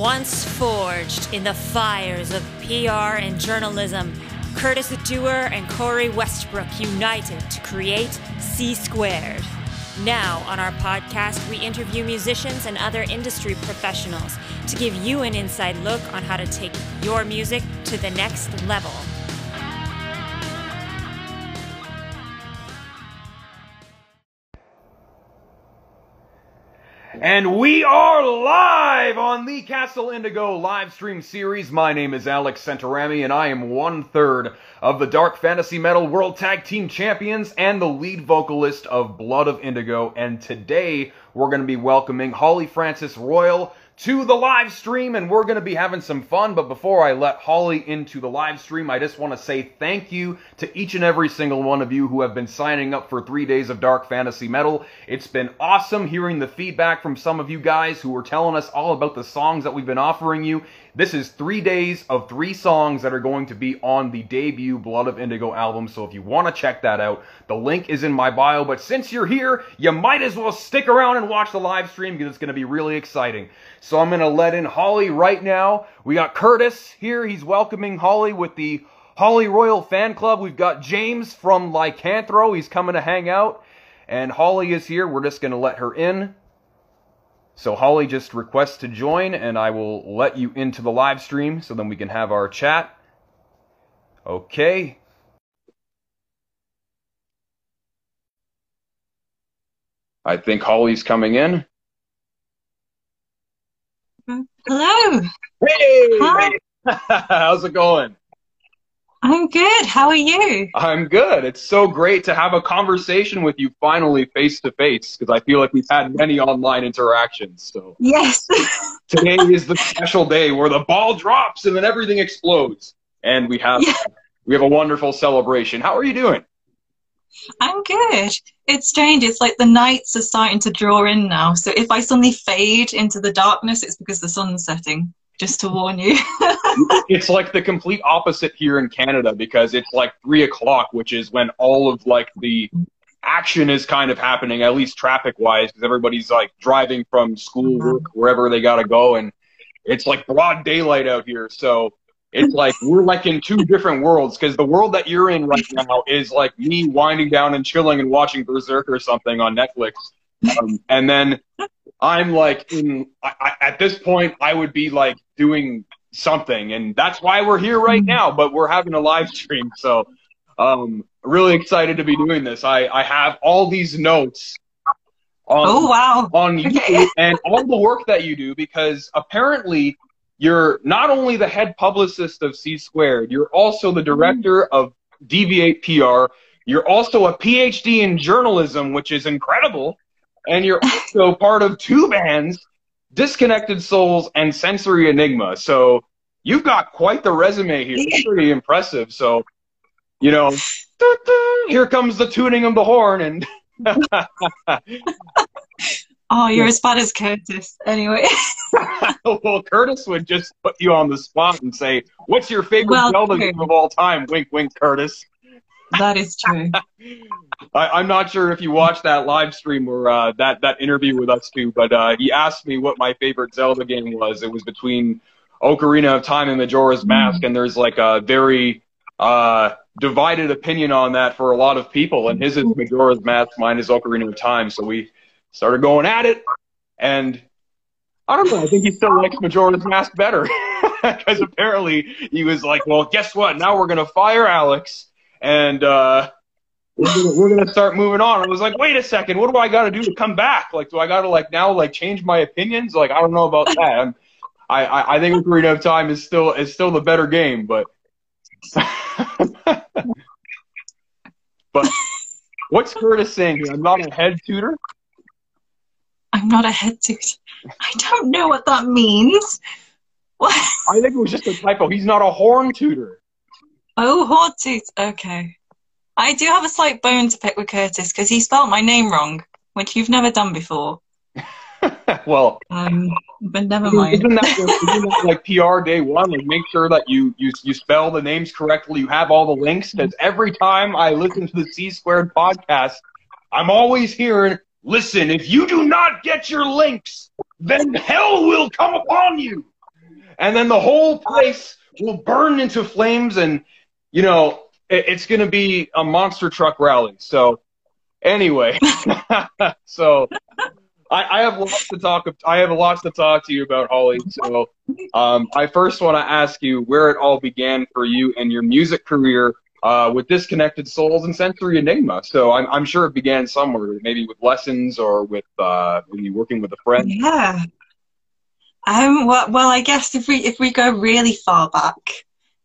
Once forged in the fires of PR and journalism, Curtis Dewar and Corey Westbrook united to create C Squared. Now, on our podcast, we interview musicians and other industry professionals to give you an inside look on how to take your music to the next level. And we are live on the Castle Indigo live stream series. My name is Alex Centorami, and I am one third of the Dark Fantasy Metal World Tag Team Champions and the lead vocalist of Blood of Indigo. And today we're going to be welcoming Holly Francis Royal to the live stream and we're going to be having some fun. But before I let Holly into the live stream, I just want to say thank you to each and every single one of you who have been signing up for three days of Dark Fantasy Metal. It's been awesome hearing the feedback from some of you guys who were telling us all about the songs that we've been offering you. This is three days of three songs that are going to be on the debut Blood of Indigo album. So if you want to check that out, the link is in my bio. But since you're here, you might as well stick around and watch the live stream because it's going to be really exciting. So I'm going to let in Holly right now. We got Curtis here. He's welcoming Holly with the Holly Royal Fan Club. We've got James from Lycanthro. He's coming to hang out. And Holly is here. We're just going to let her in. So Holly just requests to join, and I will let you into the live stream so then we can have our chat. Okay. I think Holly's coming in. Hello. Hey! Hi. How's it going? I'm good. How are you? I'm good. It's so great to have a conversation with you finally face to face because I feel like we've had many online interactions. So Yes. today is the special day where the ball drops and then everything explodes, and we have Yeah. we have a wonderful celebration. How are you doing? I'm good. It's strange. It's like the nights are starting to draw in now. So if I suddenly fade into the darkness, it's because the sun's setting. Just to warn you. it's like the complete opposite here in Canada because it's like three o'clock, which is when all of like the action is kind of happening, at least traffic wise, because everybody's like driving from school, work, wherever they gotta go, and it's like broad daylight out here. So it's like we're like in two different worlds because the world that you're in right now is like me winding down and chilling and watching Berserk or something on Netflix, um, and then I'm like in I, I, at this point I would be like doing something, and that's why we're here right mm-hmm. now. But we're having a live stream, so um, really excited to be doing this. I I have all these notes on oh wow. on you and all the work that you do because apparently you're not only the head publicist of C Squared, you're also the mm-hmm. director of Deviate PR. You're also a PhD in journalism, which is incredible. And you're also part of two bands, Disconnected Souls and Sensory Enigma. So you've got quite the resume here. It's pretty impressive. So, you know, here comes the tuning of the horn and Oh, you're as bad as Curtis. Anyway. well, Curtis would just put you on the spot and say, "What's your favorite Well, Zelda game of all time?" Wink, wink, Curtis. That is true. I, I'm not sure if you watched that live stream or uh, that that interview with us too, but uh, he asked me what my favorite Zelda game was. It was between Ocarina of Time and Majora's Mask, and there's like a very uh, divided opinion on that for a lot of people. And his is Majora's Mask, mine is Ocarina of Time. So we started going at it, and I don't know. I think he still likes Majora's Mask better because apparently he was like, "Well, guess what? Now we're gonna fire Alex." And uh, we're gonna, we're gonna start moving on. I was like, wait a second, what do I got to do to come back? Like, do I got to like now like change my opinions? Like, I don't know about that. I'm, I, I I think Ocarina of Time is still is still the better game, but but what's Curtis saying here? I'm not a head tutor. I'm not a head tutor. I don't know what that means. What? I think it was just a typo. He's not a horn tutor. Oh, Hortooth. Okay. I do have a slight bone to pick with Curtis because he spelled my name wrong, which you've never done before. well, Um, but never mind. isn't that, isn't that like PR day one? Like, make sure that you you you spell the names correctly. You have all the links because every time I listen to the C Squared podcast, I'm always hearing, "Listen, if you do not get your links, then hell will come upon you." and then the whole place will burn into flames, and you know it, it's going to be a monster truck rally. So anyway, so I, I, have lots to talk. I have lots to talk to you about, Holly. So um, I first want to ask you where it all began for you and your music career uh, with Disconnected Souls and Sensory Enigma. So I'm, I'm sure it began somewhere, maybe with lessons or with uh, maybe working with a friend. Yeah. Um, well, well, I guess if we if we go really far back,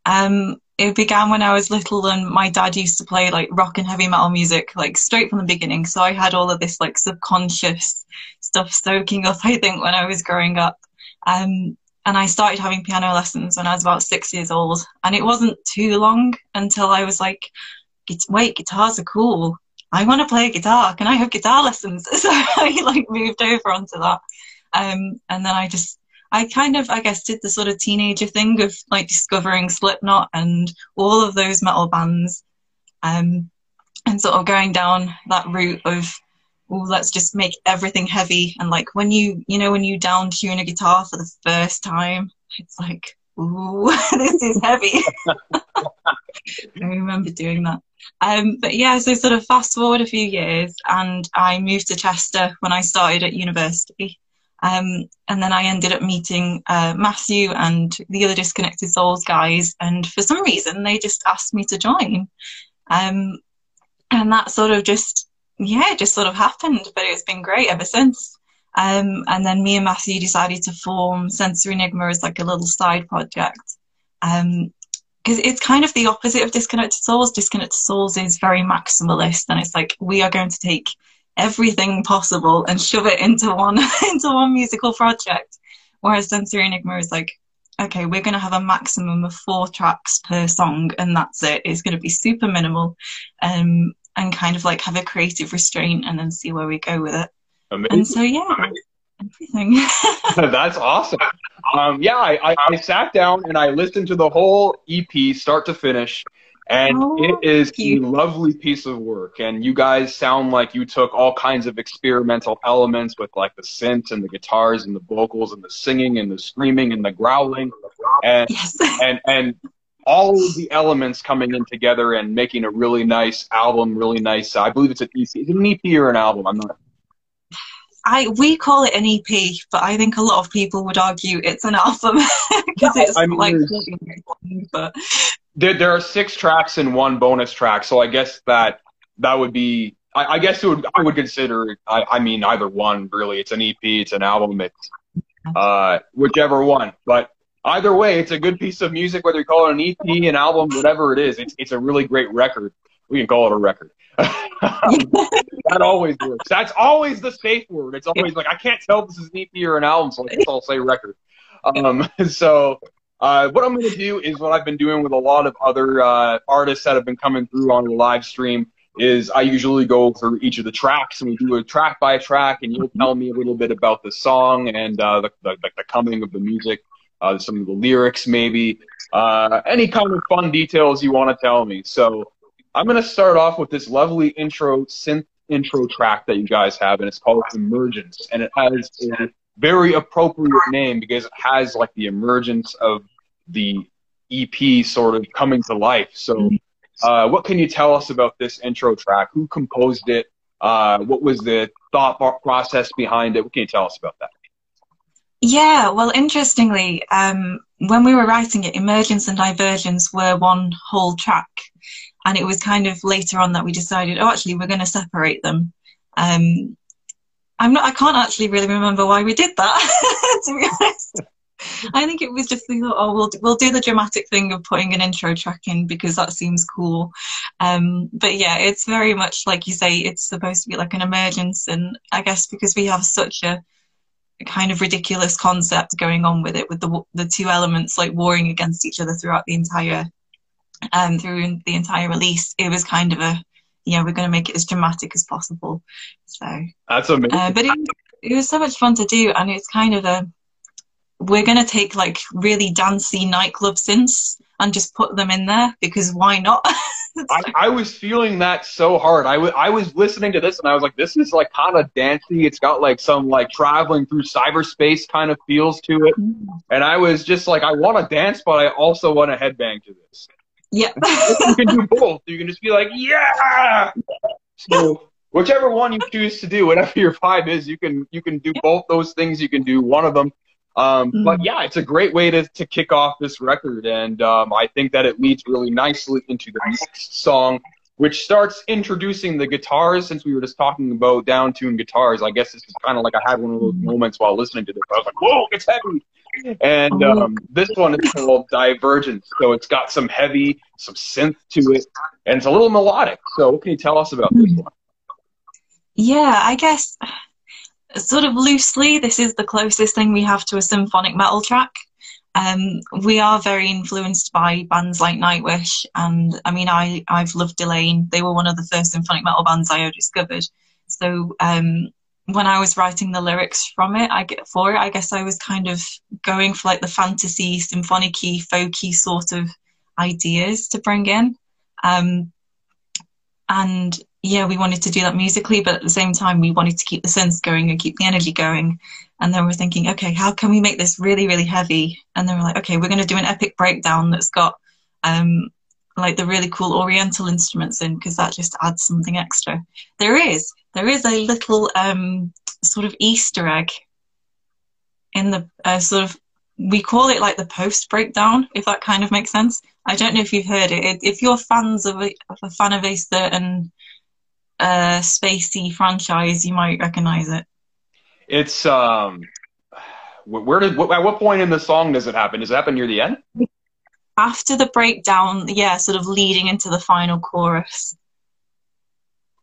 um, it began when I was little, and my dad used to play like rock and heavy metal music, like straight from the beginning. So I had all of this like subconscious stuff soaking up. I think when I was growing up, um, and I started having piano lessons when I was about six years old. And it wasn't too long until I was like, wait, guitars are cool. I want to play guitar. Can I have guitar lessons? So I like moved over onto that. Um, and then I just, I kind of, I guess, did the sort of teenager thing of like discovering Slipknot and all of those metal bands. Um, and sort of going down that route of oh, let's just make everything heavy. And like when you, you know, when you down tune a guitar for the first time, it's like, ooh, this is heavy. I remember doing that. Um, but yeah, so sort of fast forward a few years, and I moved to Chester when I started at university. Um, and then I ended up meeting uh, Matthew and the other Disconnected Souls guys, and for some reason they just asked me to join. Um, and that sort of just yeah, just sort of happened, but it's been great ever since. Um, and then me and Matthew decided to form Sensory Enigma as like a little side project. Um, because it's kind of the opposite of Disconnected Souls. Disconnected Souls is very maximalist, and it's like we are going to take everything possible and shove it into one into one musical project. Whereas Sensory Enigma is like, okay, we're going to have a maximum of four tracks per song, and that's it. It's going to be super minimal. Um, and kind of like have a creative restraint and then see where we go with it. Amazing. And so yeah, everything. That's awesome. Um, yeah, I, I, I, sat down and I listened to the whole EP start to finish, and oh, it is a lovely piece of work. And you guys sound like you took all kinds of experimental elements with like the synth and the guitars and the vocals and the singing and the screaming and the growling, and yes. and and all of the elements coming in together and making a really nice album, really nice. I believe it's an EP. Is it an EP or an album? I'm not. I we call it an EP, but I think a lot of people would argue it's an album because it's I mean, like. But there, there are six tracks and one bonus track, so I guess that that would be. I, I guess it would. I would consider. I, I mean, either one really. It's an EP. It's an album. It's uh, whichever one. But either way, it's a good piece of music, whether you call it an EP, an album, whatever it is. It's, it's a really great record. We can call it a record. that always works. That's always the safe word. It's always like, I can't tell if this is an EP or an album, so I guess I'll say record. Um, so, uh, what I'm going to do is what I've been doing with a lot of other uh, artists that have been coming through on the live stream is I usually go through each of the tracks and we do a track by track and you'll tell me a little bit about the song and uh, the, the, the coming of the music uh, some of the lyrics, maybe uh, any kind of fun details you want to tell me. So I'm going to start off with this lovely intro synth intro track that you guys have, and it's called Emergence, and it has a very appropriate name because it has like the emergence of the EP sort of coming to life. So, uh, what can you tell us about this intro track? Who composed it? Uh, what was the thought process behind it? What can you tell us about that? Yeah, well, interestingly, um, when we were writing it, emergence and divergence were one whole track. And it was kind of later on that we decided, oh, actually, we're going to separate them. Um, I'm not, I can't actually really remember why we did that, to be honest. I think it was just we thought, oh, we'll we'll do the dramatic thing of putting an intro track in because that seems cool. Um, but yeah, it's very much like you say, it's supposed to be like an emergence, and I guess because we have such a kind of ridiculous concept going on with it, with the the two elements like warring against each other throughout the entire um through the entire release. It was kind of a yeah, we're going to make it as dramatic as possible. So that's amazing. Uh, but it, it was so much fun to do, and it's kind of a we're going to take like really dancey nightclub synths and just put them in there because why not? I, I, was feeling that so hard. I, w- I was listening to this and I was like, this is like kind of dancey. It's got like some like traveling through cyberspace kind of feels to it. Mm. And I was just like, I want to dance, but I also want to headbang to this. Yeah. you can do both. You can just be like, yeah. So whichever one you choose to do, whatever your vibe is, you can you can do both those things. You can do one of them. Um, mm-hmm. But yeah, it's a great way to, to kick off this record, and um, I think that it leads really nicely into the next song, which starts introducing the guitars. Since we were just talking about down tune guitars, I guess this is kind of like I had one of those moments while listening to this. I was like, "Whoa, it's heavy!" And um, this one is called Divergence, so it's got some heavy, some synth to it, and it's a little melodic. So, what can you tell us about this one? Yeah, I guess sort of loosely, this is the closest thing we have to a symphonic metal track. Um, we are very influenced by bands like Nightwish, and I mean, I I've loved Delain. They were one of the first symphonic metal bands I discovered. So um, when I was writing the lyrics from it, I get for it. I guess I was kind of going for like the fantasy, symphonic-y, folky sort of ideas to bring in. Um, and yeah, we wanted to do that musically, but at the same time, we wanted to keep the sense going and keep the energy going. And then we're thinking, okay, how can we make this really, really heavy? And then we're like, okay, we're going to do an epic breakdown that's got um, like the really cool Oriental instruments in because that just adds something extra. There is, there is a little um, sort of Easter egg in the uh, sort of we call it like the post breakdown, if that kind of makes sense. I don't know if you've heard it. If you're fans of a, of a fan of a certain uh, spacey franchise, you might recognize it. It's um, where did at what point in the song does it happen? Does it happen near the end? After the breakdown, yeah, sort of leading into the final chorus.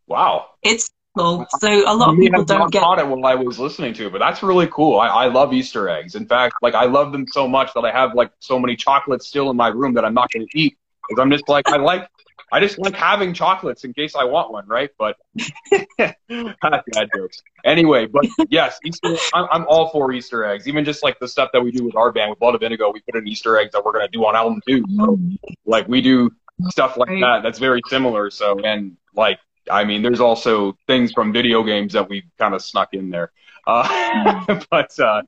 Wow, it's cool. So a lot of people don't get caught it while I was listening to it, but that's really cool. I, I love Easter eggs. In fact, like I love them so much that I have like so many chocolates still in my room that I'm not going to eat because I'm just like I like I just like having chocolates in case I want one, right? But bad jokes. Anyway, but yes, Easter. I'm, I'm, all for Easter eggs. Even just like the stuff that we do with our band with Blood of Indigo, we put in Easter eggs that we're gonna do on album two. So, like we do stuff like that. That's very similar. So and like I mean, there's also things from video games that we kind of snuck in there. Uh, but uh,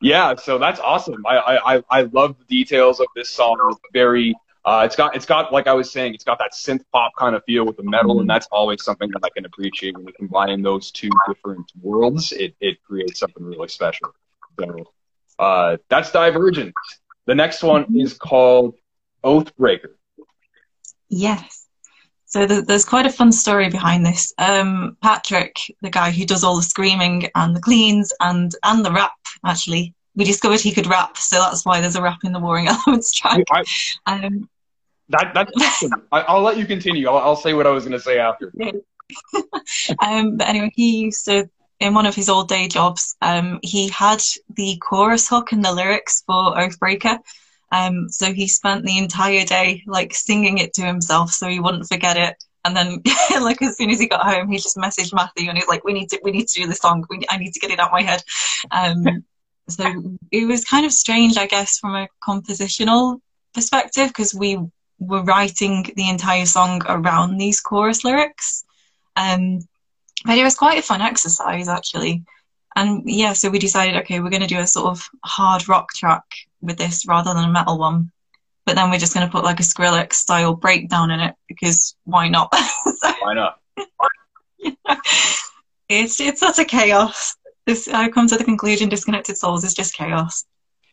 yeah, so that's awesome. I, I I love the details of this song. It's very uh, it's got it's got like I was saying, it's got that synth pop kind of feel with the metal, and that's always something that I can appreciate when you combine those two different worlds. It it creates something really special. So uh, that's Divergent. The next one is called Oathbreaker. Yes. So th- there's quite a fun story behind this. Um, Patrick, the guy who does all the screaming and the cleans and and the rap, actually, we discovered he could rap, so that's why there's a rap in the Warring Elements track. I, um, that that's I, will let you continue. I'll, I'll, say what I was going to say after. um, but anyway, he used to in one of his old day jobs. Um, he had the chorus hook and the lyrics for Oathbreaker. Um, so he spent the entire day like singing it to himself so he wouldn't forget it. And then, like as soon as he got home, he just messaged Matthew and he's like, "We need to, we need to do the song. We, I need to get it out my head." Um, so it was kind of strange, I guess, from a compositional perspective because we were writing the entire song around these chorus lyrics. Um, but it was quite a fun exercise actually. And yeah, so we decided, okay, we're going to do a sort of hard rock track with this rather than a metal one. But then we're just going to put like a Skrillex style breakdown in it because why not? so, why not? it's it's such a chaos. This I've come to the conclusion: disconnected souls is just chaos.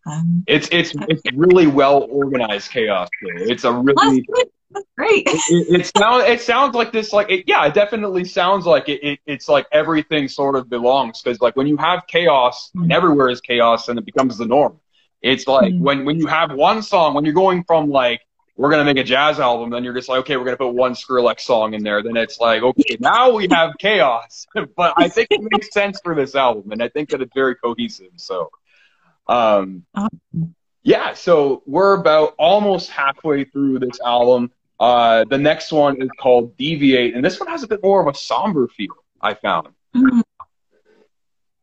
Um, it's it's it's really well organized chaos. It's a really that's great. It, it, sounds it sounds like this like it, yeah, it definitely sounds like it, it it's like everything sort of belongs because like when you have chaos mm. and everywhere is chaos and it becomes the norm. It's like mm. when when you have one song when you're going from like we're gonna make a jazz album, then you're just like okay, we're gonna put one Skrillex song in there. Then it's like okay, now we have chaos. but I think it makes sense for this album, and I think that it's very cohesive. So. Um, yeah, so we're about almost halfway through this album. Uh, the next one is called Deviate, and this one has a bit more of a somber feel, I found. Mm-hmm.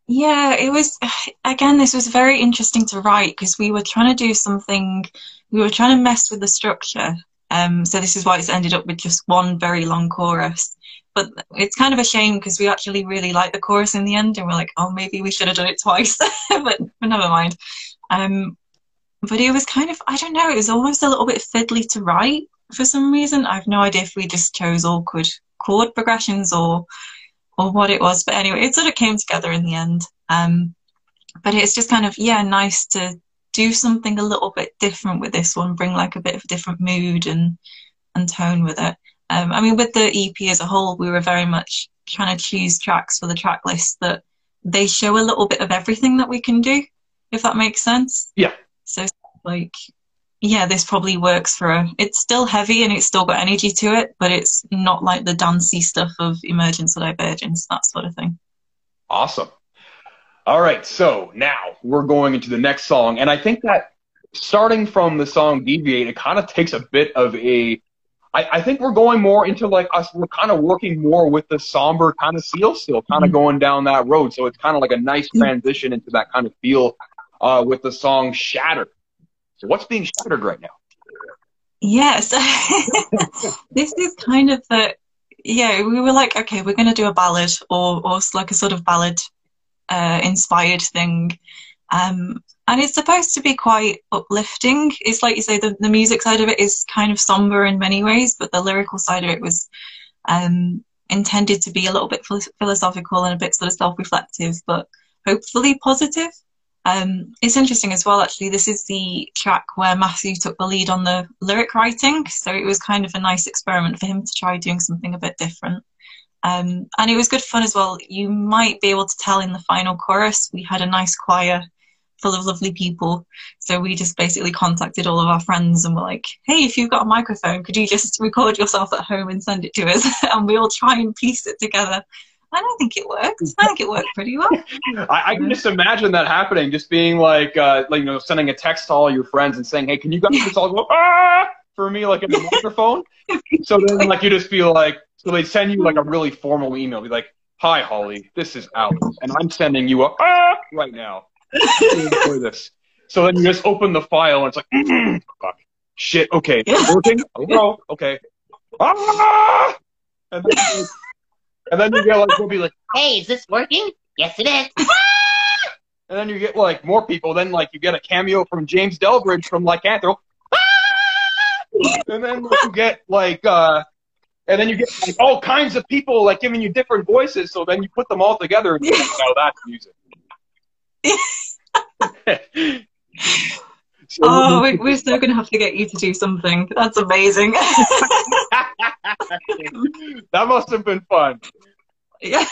Yeah, it was, again, this was very interesting to write because we were trying to do something, we were trying to mess with the structure Um, so this is why it's ended up with just one very long chorus. But it's kind of a shame because we actually really like the chorus in the end, and we're like, oh, maybe we should have done it twice, but, but never mind. Um, but it was kind of, I don't know, it was almost a little bit fiddly to write for some reason. I've no idea if we just chose awkward chord progressions or or what it was. But anyway, it sort of came together in the end. Um, but it's just kind of yeah, nice to do something a little bit different with this one, bring like a bit of a different mood and and tone with it. Um, I mean, with the EP as a whole, we were very much trying to choose tracks for the track list that they show a little bit of everything that we can do, if that makes sense. Yeah. So like yeah, this probably works for a, it's still heavy and it's still got energy to it, but it's not like the dancey stuff of emergence or divergence, that sort of thing. Awesome. All right, so now we're going into the next song, and I think that starting from the song Deviate, it kind of takes a bit of a I, I, think we're going more into like us. We're kind of working more with the somber kind of feel still, kind of mm-hmm. going down that road. So it's kind of like a nice mm-hmm. transition into that kind of feel uh, with the song Shatter. So what's being shattered right now? Yes, this is kind of the yeah. We were like, okay, we're going to do a ballad or or like a sort of ballad uh, inspired thing. Um, and it's supposed to be quite uplifting. It's like you say, the, the music side of it is kind of somber in many ways, but the lyrical side of it was um, intended to be a little bit philosophical and a bit sort of self-reflective, but hopefully positive. Um, it's interesting as well, actually. This is the track where Matthew took the lead on the lyric writing, so it was kind of a nice experiment for him to try doing something a bit different. Um, and it was good fun as well. You might be able to tell in the final chorus, we had a nice choir full of lovely people. So we just basically contacted all of our friends and were like, hey, if you've got a microphone, could you just record yourself at home and send it to us? and we'll try and piece it together I don't think it worked. I think it worked pretty well. I, I, can just imagine that happening, just being like, uh, like you know, sending a text to all your friends and saying, "Hey, can you guys just all go ah for me, like in the microphone?" so then, like, you just feel like, so they send you like a really formal email, be like, "Hi, Holly, this is Alex, and I'm sending you a ah right now. Enjoy this." So then you just open the file, and it's like, mm, fuck, shit, okay, working, hello, okay, ah, and then. And then you get like, we'll be like, hey, is this working? Yes, it is. and then you get like more people. Then like you get a cameo from James Delbridge from Lycanthrope. and then you get like, uh, and then you get like all kinds of people like giving you different voices. So then you put them all together and you know that's music. so, oh, we, we're still going to have to get you to do something. That's amazing. that must have been fun. Yeah.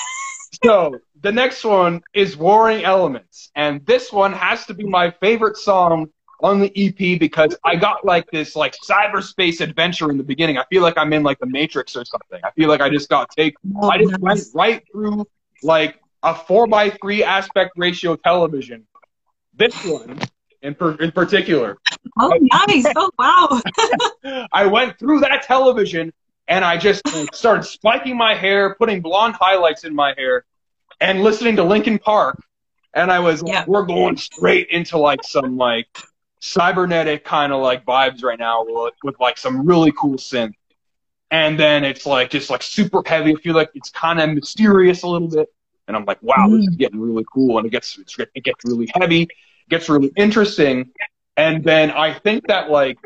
so the next one is Warring Elements, and this one has to be my favorite song on the EP because I got like this like cyberspace adventure in the beginning. I feel like I'm in like the Matrix or something. I feel like I just got take. Oh, I just nice. went right through like a four by three aspect ratio television. This one in per, in particular. Oh, nice! Oh, wow! I went through that television and I just started spiking my hair, putting blonde highlights in my hair, and listening to Linkin Park. And I was yeah. like, we're going straight into like some like cybernetic kind of like vibes right now with, with like some really cool synth. And then it's like just like super heavy. I feel like it's kind of mysterious a little bit. And I'm like, wow, mm. this is getting really cool. And it gets it gets really heavy, it gets really interesting. And then I think that like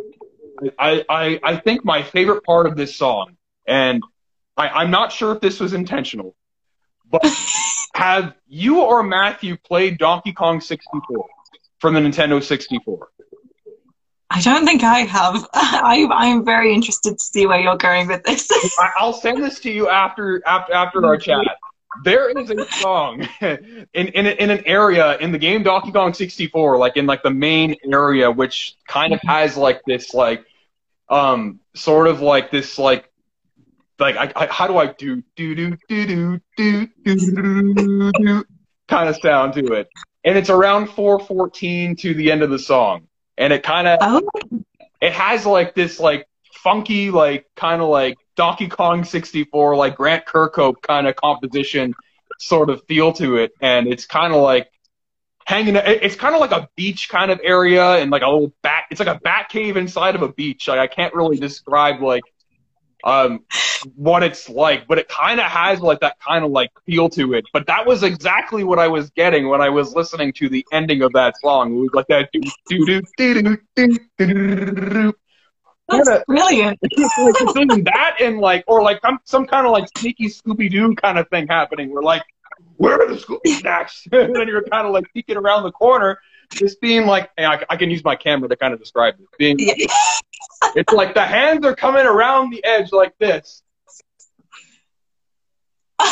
I, I, I think my favorite part of this song, and I, I'm not sure if this was intentional, but have you or Matthew played Donkey Kong 64 from the Nintendo 64? I don't think I have. I, I'm very interested to see where you're going with this. I'll send this to you after after after our chat. There is a song in in in an area in the game Donkey Kong 64, like in like the main area, which kind of has like this like um, sort of like this like like I, I how do I do do do do do do do do kind of sound to it, and it's around 414 to the end of the song, and it kind of oh. it has like this like funky like kind of like Donkey Kong 64, like Grant Kirkhope kind of composition sort of feel to it. And it's kind of like hanging, it's kind of like a beach kind of area and like a little bat, it's like a bat cave inside of a beach. Like I can't really describe like um, what it's like, but it kind of has like that kind of like feel to it. But that was exactly what I was getting when I was listening to the ending of that song. It was like that do do do do do do. That's brilliant. it's between that and like, or like some, some kind of like sneaky Scooby Doo kind of thing happening where like, where are the Scooby snacks? and then you're kind of like peeking around the corner, just being like, hey, I, I can use my camera to kind of describe it. Being, it's like the hands are coming around the edge like this.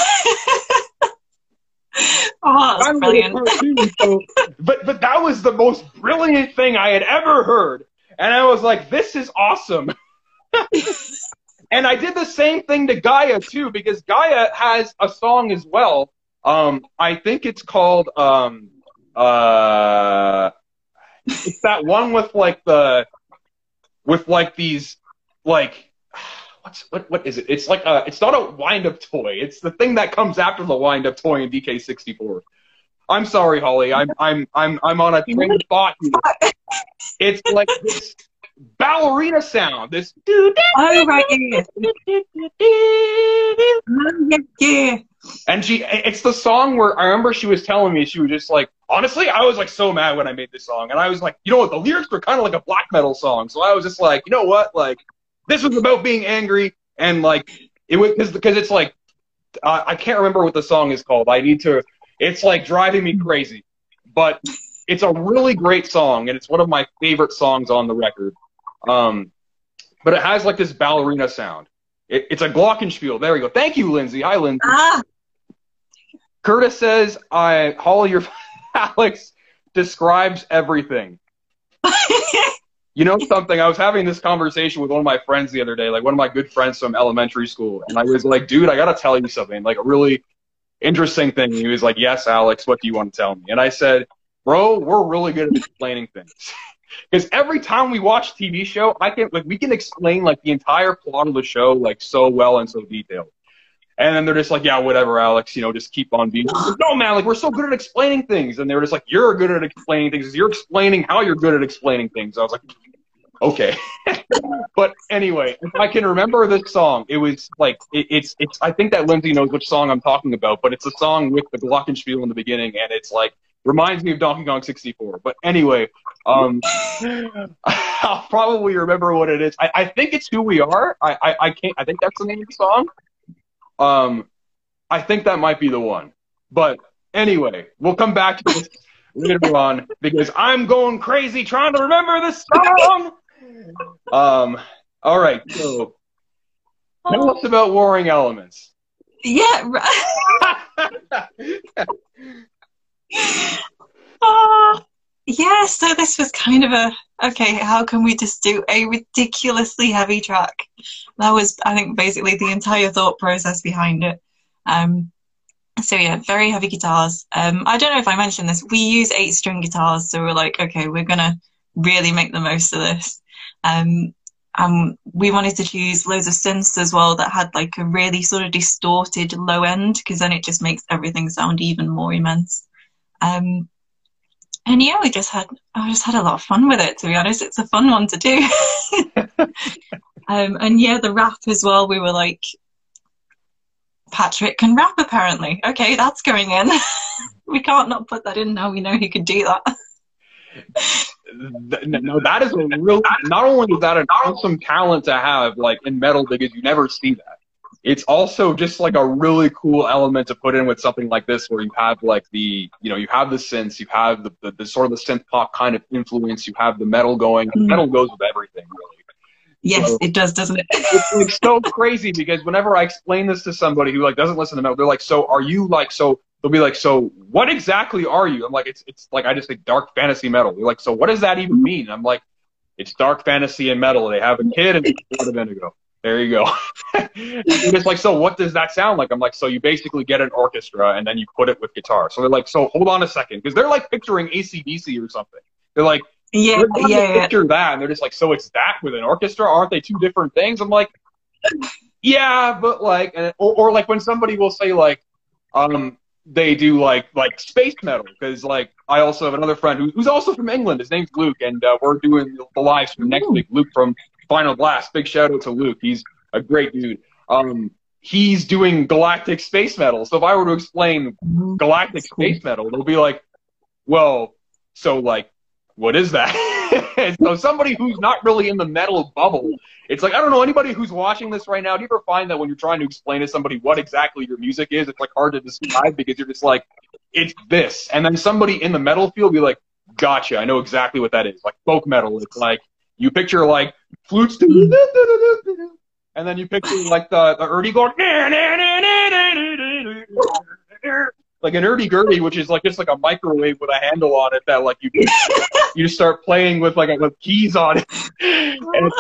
oh, that's Kind of brilliant. cartoon, so- but but that was the most brilliant thing I had ever heard, and I was like, this is awesome. and I did the same thing to Gaia too, because Gaia has a song as well. Um, I think it's called um, uh, it's that one with like the with like these like what's what what is it? It's like a it's not a wind up toy. It's the thing that comes after the wind up toy in DK64. I'm sorry, Holly. I'm I'm I'm I'm on a train of thought. It's like this ballerina sound. This doo Oh, right, yeah, yeah. And she, it's the song where I remember she was telling me she was just like, honestly, I was like so mad when I made this song, and I was like, you know what, the lyrics were kind of like a black metal song, so I was just like, you know what, like, this was about being angry, and like, it was because it's like, uh, I can't remember what the song is called. I need to. It's like driving me crazy, but it's a really great song, and it's one of my favorite songs on the record. Um, but it has like this ballerina sound. It, it's a glockenspiel. There we go. Thank you, Lindsay. Hi, Lindsay. Ah, Curtis says, "I Holly, your Alex describes everything." You know something? I was having this conversation with one of my friends the other day, like one of my good friends from elementary school, and I was like, "Dude, I gotta tell you something, like a really interesting thing." He was like, "Yes, Alex, what do you want to tell me?" And I said, "Bro, we're really good at explaining things." Because every time we watch a TV show, I can like we can explain like the entire plot of the show like so well and so detailed. And then they're just like, yeah, whatever, Alex, you know, just keep on being. Like, no, man, like we're so good at explaining things, and they were just like, you're good at explaining things. You're explaining how you're good at explaining things. I was like, okay. but anyway, if I can remember this song, it was like it, it's it's. I think that Lindsay knows which song I'm talking about, but it's a song with the glockenspiel in the beginning, and it's like reminds me of Donkey Kong 64. But anyway, um, I'll probably remember what it is. I, I think it's Who We Are. I, I I can't. I think that's the name of the song. Um, I think that might be the one. But anyway, we'll come back to this later on because I'm going crazy trying to remember this song. Um, all right, so tell us about Warring Elements. yeah. right. Ah, yeah, so this was kind of a okay, how can we just do a ridiculously heavy track? That was, I think, basically the entire thought process behind it. Um, so yeah, very heavy guitars. Um, I don't know if I mentioned this. We use eight string guitars, so we're like, okay, we're gonna really make the most of this. Um, and we wanted to choose loads of synths as well that had like a really sort of distorted low end, because then it just makes everything sound even more immense. Um, and yeah, we just had I just had a lot of fun with it. To be honest, it's a fun one to do. um, and yeah, the rap as well. We were like, Patrick can rap apparently. Okay, that's going in. we can't not put that in now. We know he could do that. Th- No, that is a real. Not only is that an awesome talent to have, like in metal, because you never see that. It's also just like a really cool element to put in with something like this, where you have like the, you know, you have the synths, you have the, the, the sort of the synth pop kind of influence, you have the metal going. Mm. Metal goes with everything, really. Yes, So- it does, doesn't it? it's like so crazy because whenever I explain this to somebody who like doesn't listen to metal, they're like, "So are you like so?" They'll be like, "So what exactly are you?" I'm like, "It's it's like I just say dark fantasy metal." They're like, "So what does that even mean?" I'm like, "It's dark fantasy and metal. They have a kid and it's Blood of Indigo. There you go." they're like, "So what does that sound like?" I'm like, "So you basically get an orchestra and then you put it with guitar." So they're like, "So hold on a second, because they're like picturing AC/DC or something. They're like. Yeah, They're trying to yeah, yeah. picture that, and they're just like, so it's that with an orchestra? Aren't they two different things? I'm like, yeah, but like, or, or like when somebody will say like, um, they do like like space metal because like I also have another friend who, who's also from England. His name's Luke, and uh, we're doing the live stream next week. Luke from Final Blast. Big shout out to Luke. He's a great dude. Um, he's doing galactic space metal. So if I were to explain galactic space metal, they'll be like, well, so like, what is that? so somebody who's not really in the metal bubble, it's like I don't know anybody who's watching this right now. Do you ever find that when you're trying to explain to somebody what exactly your music is, it's like hard to describe because you're just like, it's this, and then somebody in the metal field be like, gotcha, I know exactly what that is. Like folk metal, it's like you picture like flutes, and then you picture like the the Erdy going like an Erdy Gurdy, which is like just like a microwave with a handle on it that like you you just start playing with like with keys on it, and,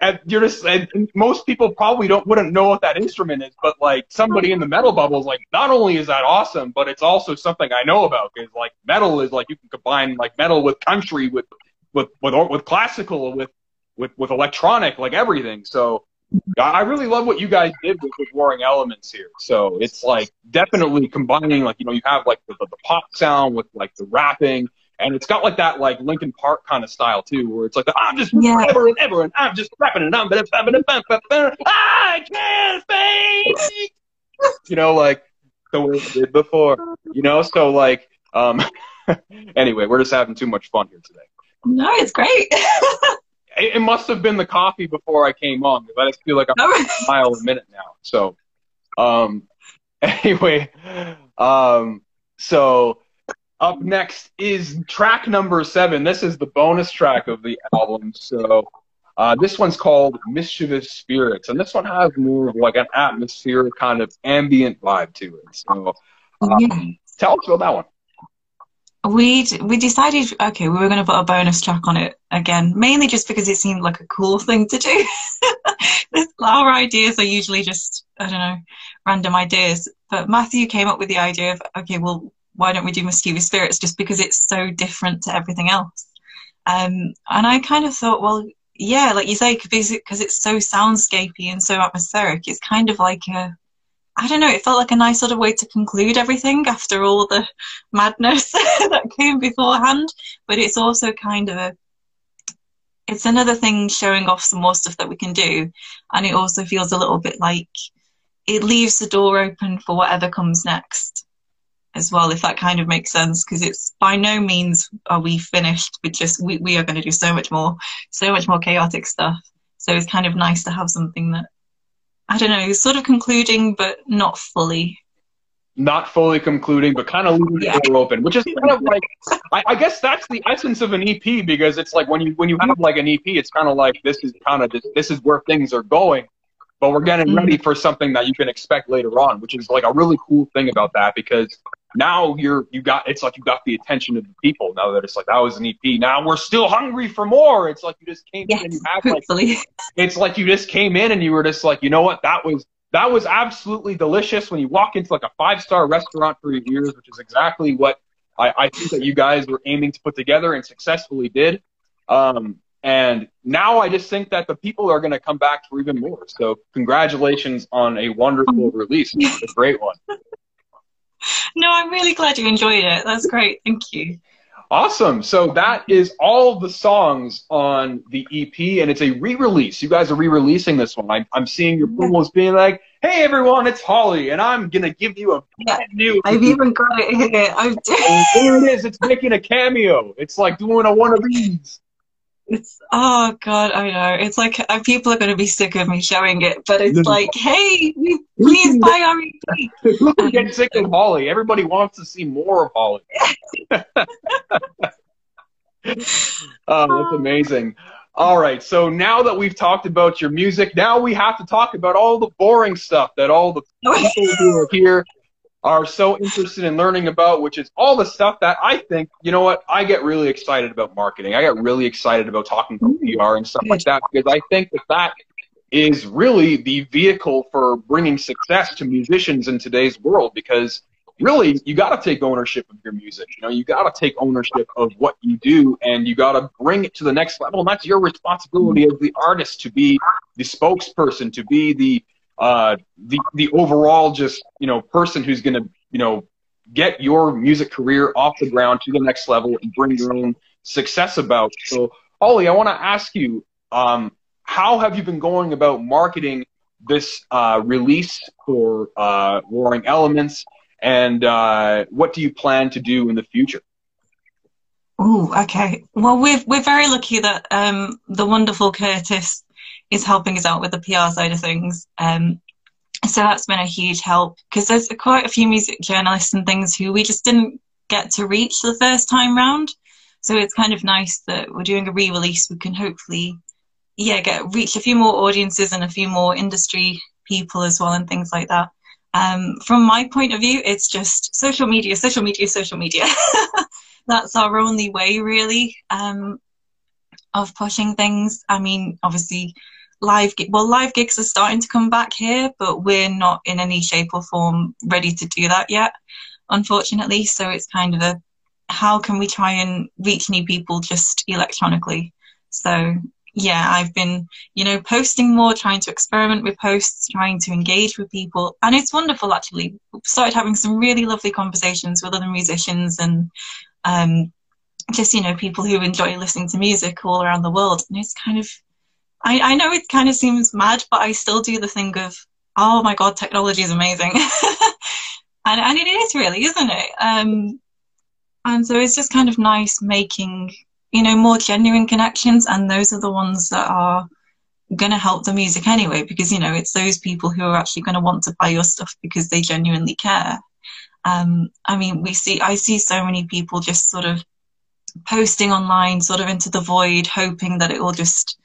and you're just and most people probably don't wouldn't know what that instrument is, but like somebody in the metal bubble is like, not only is that awesome, but it's also something I know about because like metal is like you can combine like metal with country with with with with classical with with with electronic like everything. So I really love what you guys did with, with Warring Elements here. So it's like definitely combining, like, you know, you have like the, the, the pop sound with like the rapping, and it's got like that like Linkin Park kind of style too, where it's like the, I'm just Yeah. ever and ever, and I'm just rapping and I'm I can't speak. You know, like the way it did before. You know, so like, um, anyway, we're just having too much fun here today. No, it's great. It, it must have been the coffee before I came on because I feel like I'm a mile a minute now. So, um, anyway, um, so up next is track number seven. This is the bonus track of the album. So, uh, this one's called Mischievous Spirits, and this one has more of like an atmosphere kind of ambient vibe to it. So, um, Yeah. tell us about that one. We we decided okay we were going to put a bonus track on it again mainly just because it seemed like a cool thing to do. Our ideas are usually just i don't know random ideas but matthew came up with the idea of okay well why don't we do mischievous spirits just because it's so different to everything else? Um and i kind of thought well yeah like you say because it's so soundscapey and so atmospheric it's kind of like a I don't know, it felt like a nice sort of way to conclude everything after all the madness that came beforehand. But it's also kind of a, it's another thing showing off some more stuff that we can do. And it also feels a little bit like it leaves the door open for whatever comes next as well, if that kind of makes sense. Because it's by no means are we finished with just, we, we are going to do so much more, so much more chaotic stuff. So it's kind of nice to have something that I don't know, sort of concluding, but not fully. not fully concluding, but kind of leaving the door open, which is kind of like, I, I guess that's the essence of an EP because it's like when you when you have like an EP, it's kind of like this is kind of this, this is where things are going, but we're getting Mhm. ready for something that you can expect later on, which is like a really cool thing about that because now you're you got it's like you got the attention of the people now that it's like that was an EP. Now we're still hungry for more. It's like you just came in and you Yes, have like it's like you just came in and you were just like, you know what, that was that was absolutely delicious. When you walk into like a five star restaurant for your ears, which is exactly what I, I think that you guys were aiming to put together and successfully did. Um, and now I just think that the people are going to come back for even more. So congratulations on a wonderful release. It's a great one. No, I'm really glad you enjoyed it. That's great. Thank you. Awesome. So that is all the songs on the EP, and it's a re-release. You guys are re-releasing this one. I'm, I'm seeing your promos being like, "Hey everyone, it's Holly, and I'm gonna give you a Yeah, new." I've even got it here. I've And there it is. It's making a cameo. It's like doing a one of these. It's oh god, I know. It's like uh, people are going to be sick of me showing it, but it's like, hey, you- please buy our EP. Who can get sick of Holly? Everybody wants to see more of Holly. oh, that's amazing. All right, so now that we've talked about your music, now we have to talk about all the boring stuff that all the people who are here are so interested in learning about, which is all the stuff that I think, you know what, I get really excited about marketing. I get really excited about talking about mm. PR and stuff like that because I think that that is really the vehicle for bringing success to musicians in today's world because really you got to take ownership of your music you know you got to take ownership of what you do and you got to bring it to the next level and that's your responsibility as the artist to be the spokesperson to be the uh the the overall just you know person who's going to you know get your music career off the ground to the next level and bring your own success about. So, Holly, I want to ask you, um, how have you been going about marketing this uh, release for uh, Warring Elements, and uh, what do you plan to do in the future? Oh, okay. Well, we're we're very lucky that um, the wonderful Curtis is helping us out with the PR side of things. Um, so that's been a huge help because there's quite a few music journalists and things who we just didn't get to reach the first time round. So it's kind of nice that we're doing a re-release. We can hopefully, yeah, get reach a few more audiences and a few more industry people as well and things like that. Um, from my point of view, it's just social media, social media, social media. that's our only way really um, of pushing things. I mean, obviously, live well, live gigs are starting to come back here, but we're not in any shape or form ready to do that yet, unfortunately. So it's kind of a how can we try and reach new people just electronically? So yeah, I've been, you know, posting more, trying to experiment with posts, trying to engage with people. And it's wonderful actually. Started having some really lovely conversations with other musicians and um, just you know people who enjoy listening to music all around the world and it's kind of I, I know it kind of seems mad but i still do the thing of oh my god technology is amazing. And, and it is really isn't it? Um, and so it's just kind of nice making you know more genuine connections and those are the ones that are going to help the music anyway because you know it's those people who are actually going to want to buy your stuff because they genuinely care. Um, I mean, we see, I see so many people just sort of posting online, sort of into the void, hoping that it will just,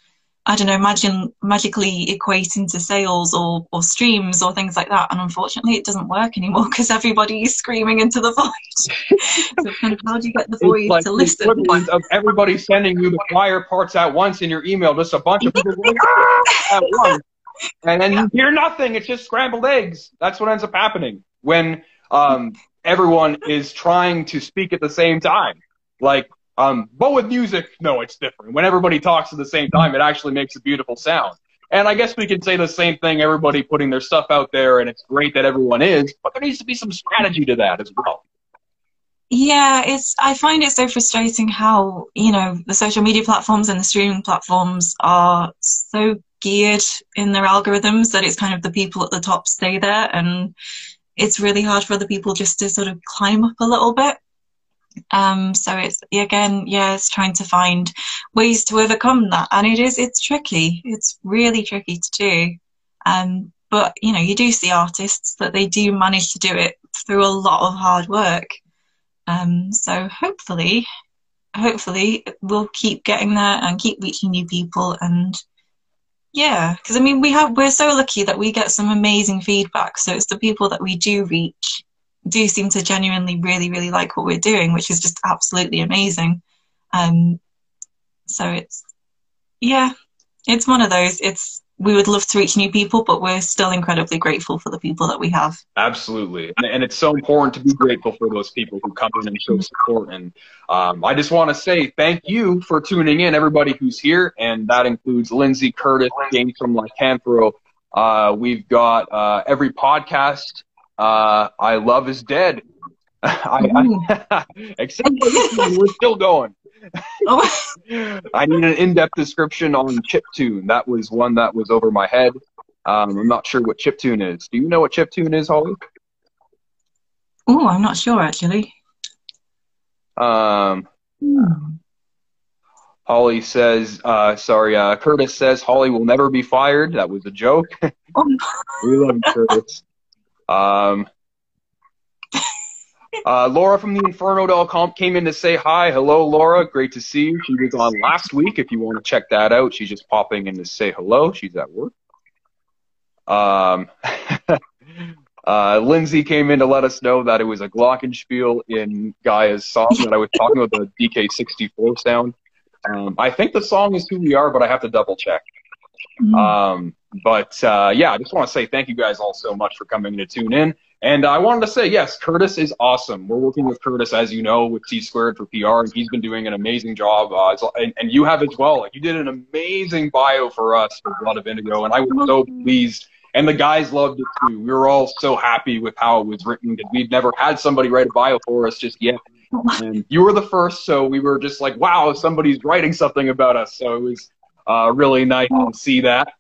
I don't know, imagine magically equating to sales or, or streams or things like that. And unfortunately, it doesn't work anymore because everybody's screaming into the void. so, kind of, how do you get the void like to listen? Of everybody sending you the flyer parts at once in your email, just a bunch of people at once. And then you hear nothing. It's just scrambled eggs. That's what ends up happening when um, everyone is trying to speak at the same time. Like, um, but with music, no, it's different. When everybody talks at the same time, it actually makes a beautiful sound. And I guess we can say the same thing, everybody putting their stuff out there, and it's great that everyone is, but there needs to be some strategy to that as well. Yeah, it's. I find it so frustrating how you know the social media platforms and the streaming platforms are so geared in their algorithms that it's kind of the people at the top stay there, and it's really hard for other people just to sort of climb up a little bit. Um, so it's again, yeah, it's trying to find ways to overcome that, and it is it's tricky. It's really tricky to do. Um, but you know, you do see artists that they do manage to do it through a lot of hard work. Um, so hopefully, hopefully we'll keep getting there and keep reaching new people and yeah, because I mean, we have we're so lucky that we get some amazing feedback. So it's the people that we do reach do seem to genuinely really really like what we're doing, which is just absolutely amazing. Um, so it's yeah, it's one of those. It's we would love to reach new people, but we're still incredibly grateful for the people that we have. Absolutely. And it's so important to be grateful for those people who come in and show support. And um, I just want to say thank you for tuning in, everybody who's here. And that includes Lindsay Curtis, James from Lycanthro. Uh, we've got uh, every podcast. Uh, I Love is Dead. I, I, except we're still going. Oh. I need an in-depth description on chip tune. That was one that was over my head. Um, I'm not sure what chip tune is. Do you know what chip tune is, Holly? Oh, I'm not sure actually. Um, hmm. Holly says, uh, sorry, uh, Curtis says Holly will never be fired. That was a joke. Oh. we love Curtis. Um, uh, Laura from the Inferno.com came in to say hi. Hello, Laura. Great to see you. She was on last week. If you want to check that out, she's just popping in to say hello. She's at work. Um, uh, Lindsay came in to let us know that it was a glockenspiel in Gaia's song that I was talking about the DK64 sound. Um, I think the song is Who We Are, but I have to double check. Mm-hmm. Um, but uh, yeah, I just want to say thank you guys all so much for coming to tune in. And I wanted to say, yes, Curtis is awesome. We're working with Curtis, as you know, with C Squared for PR, and he's been doing an amazing job. Uh, and, and, you have as well. Like you did an amazing bio for us for Blood of Indigo, and I was so pleased and the guys loved it too. We were all so happy with how it was written because we'd never had somebody write a bio for us just yet. And you were the first, so we were just like, wow, somebody's writing something about us. So it was uh, really nice to see that.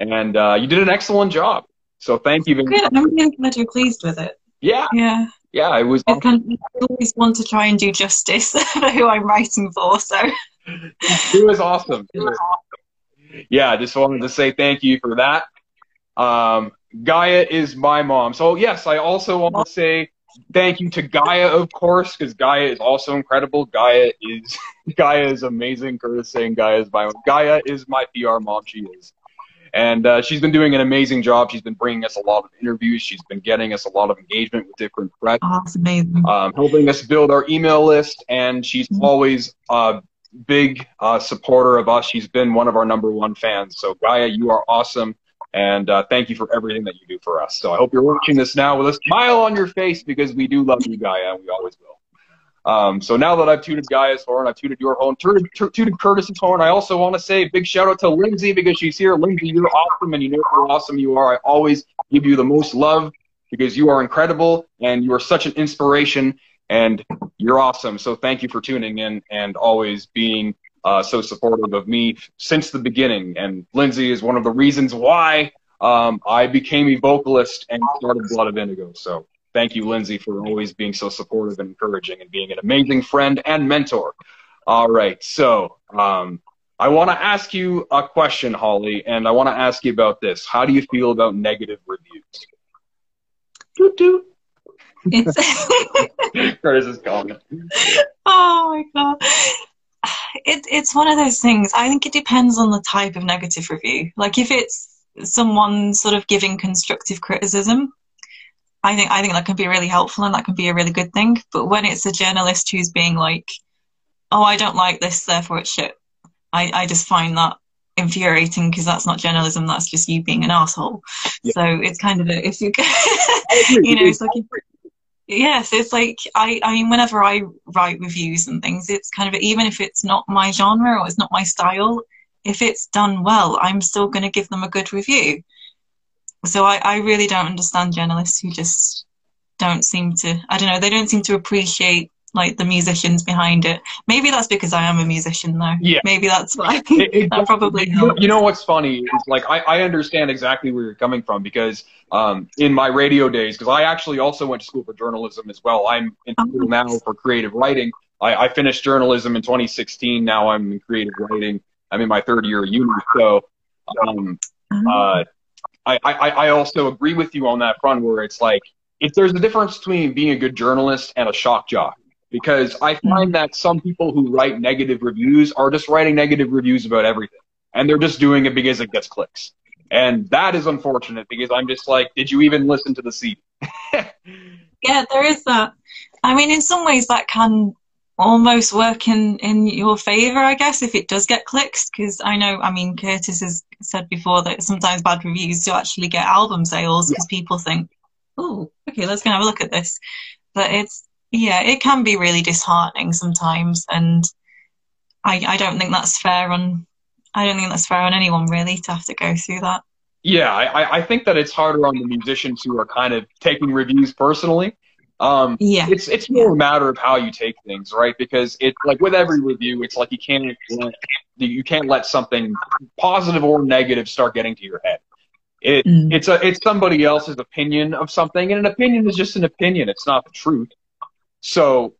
And uh, you did an excellent job. So thank you. very Good. I'm really glad you're pleased with it. Yeah, Yeah. yeah, it was. It's kind of, I always want to try and do justice for who I'm writing for. So it was awesome. It was awesome. Yeah, I just wanted to say thank you for that. Um, Gaia is my mom. So yes, I also want to say thank you to Gaia, of course, because Gaia is also incredible. Gaia is Gaia is amazing. Curtis saying Gaia is my mom. Gaia is my PR mom. She is. And uh, she's been doing an amazing job. She's been bringing us a lot of interviews. She's been getting us a lot of engagement with different press oh, that's amazing. um, helping us build our email list, and she's always a big uh, supporter of us. She's been one of our number one fans. So Gaia, you are awesome, and uh, thank you for everything that you do for us. So I hope you're watching this now with a smile on your face because we do love you, Gaia, and we always will. Um, so now that I've tooted Gaia's horn, I've tooted your horn, tooted, tooted Curtis's horn, I also want to say big shout out to Lindsay because she's here. Lindsay, you're awesome, and you know how awesome you are. I always give you the most love because you are incredible and you are such an inspiration and you're awesome. So thank you for tuning in and always being uh, so supportive of me since the beginning. And Lindsay is one of the reasons why um, I became a vocalist and started Blood of Indigo. So thank you, Lindsay, for always being so supportive and encouraging and being an amazing friend and mentor. All right, so um, I want to ask you a question, Holly, and I want to ask you about this. How do you feel about negative reviews? Doot doot. It's Curtis is calling. oh my god. It, it's one of those things. I think it depends on the type of negative review. Like if it's someone sort of giving constructive criticism, I think I think that can be really helpful and that can be a really good thing. But when it's a journalist who's being like, "Oh, I don't like this, therefore it's shit," I, I just find that infuriating because that's not journalism. That's just you being an asshole. Yeah. So it's kind of a, if you you know it's like yes it's like I I mean whenever I write reviews and things it's kind of even if it's not my genre or it's not my style if it's done well I'm still going to give them a good review so I, I really don't understand journalists who just don't seem to I don't know they don't seem to appreciate like the musicians behind it maybe that's because I am a musician though Yeah. maybe that's why It- it- that probably you know, you know what's funny is like I, I understand exactly where you're coming from because um, in my radio days, because I actually also went to school for journalism as well. I'm in school now for creative writing. I, I finished journalism in 2016. Now I'm in creative writing. I'm in my third year of uni. So um, uh, I, I, I also agree with you on that front where it's like if there's a difference between being a good journalist and a shock jock because I hmm. find that some people who write negative reviews are just writing negative reviews about everything and they're just doing it because it gets clicks. And that is unfortunate because I'm just like did you even listen to the CD Yeah, there is that. I mean, in some ways, that can almost work in, in your favor, I guess, if it does get clicks. Because I know, I mean, Curtis has said before that sometimes bad reviews do actually get album sales because people think, oh, okay, let's go have a look at this. But it's, yeah, it can be really disheartening sometimes. And I, I don't think that's fair on, I don't think that's fair on anyone really to have to go through that. Yeah, I, I- I think that it's harder on the musicians who are kind of taking reviews personally. Um, Yeah. it's it's more a matter of how you take things, right? Because it's like with every review, it's like you can't let, you can't let something positive or negative start getting to your head. It Mm. it's a it's somebody else's opinion of something, and an opinion is just an opinion. It's not the truth. So,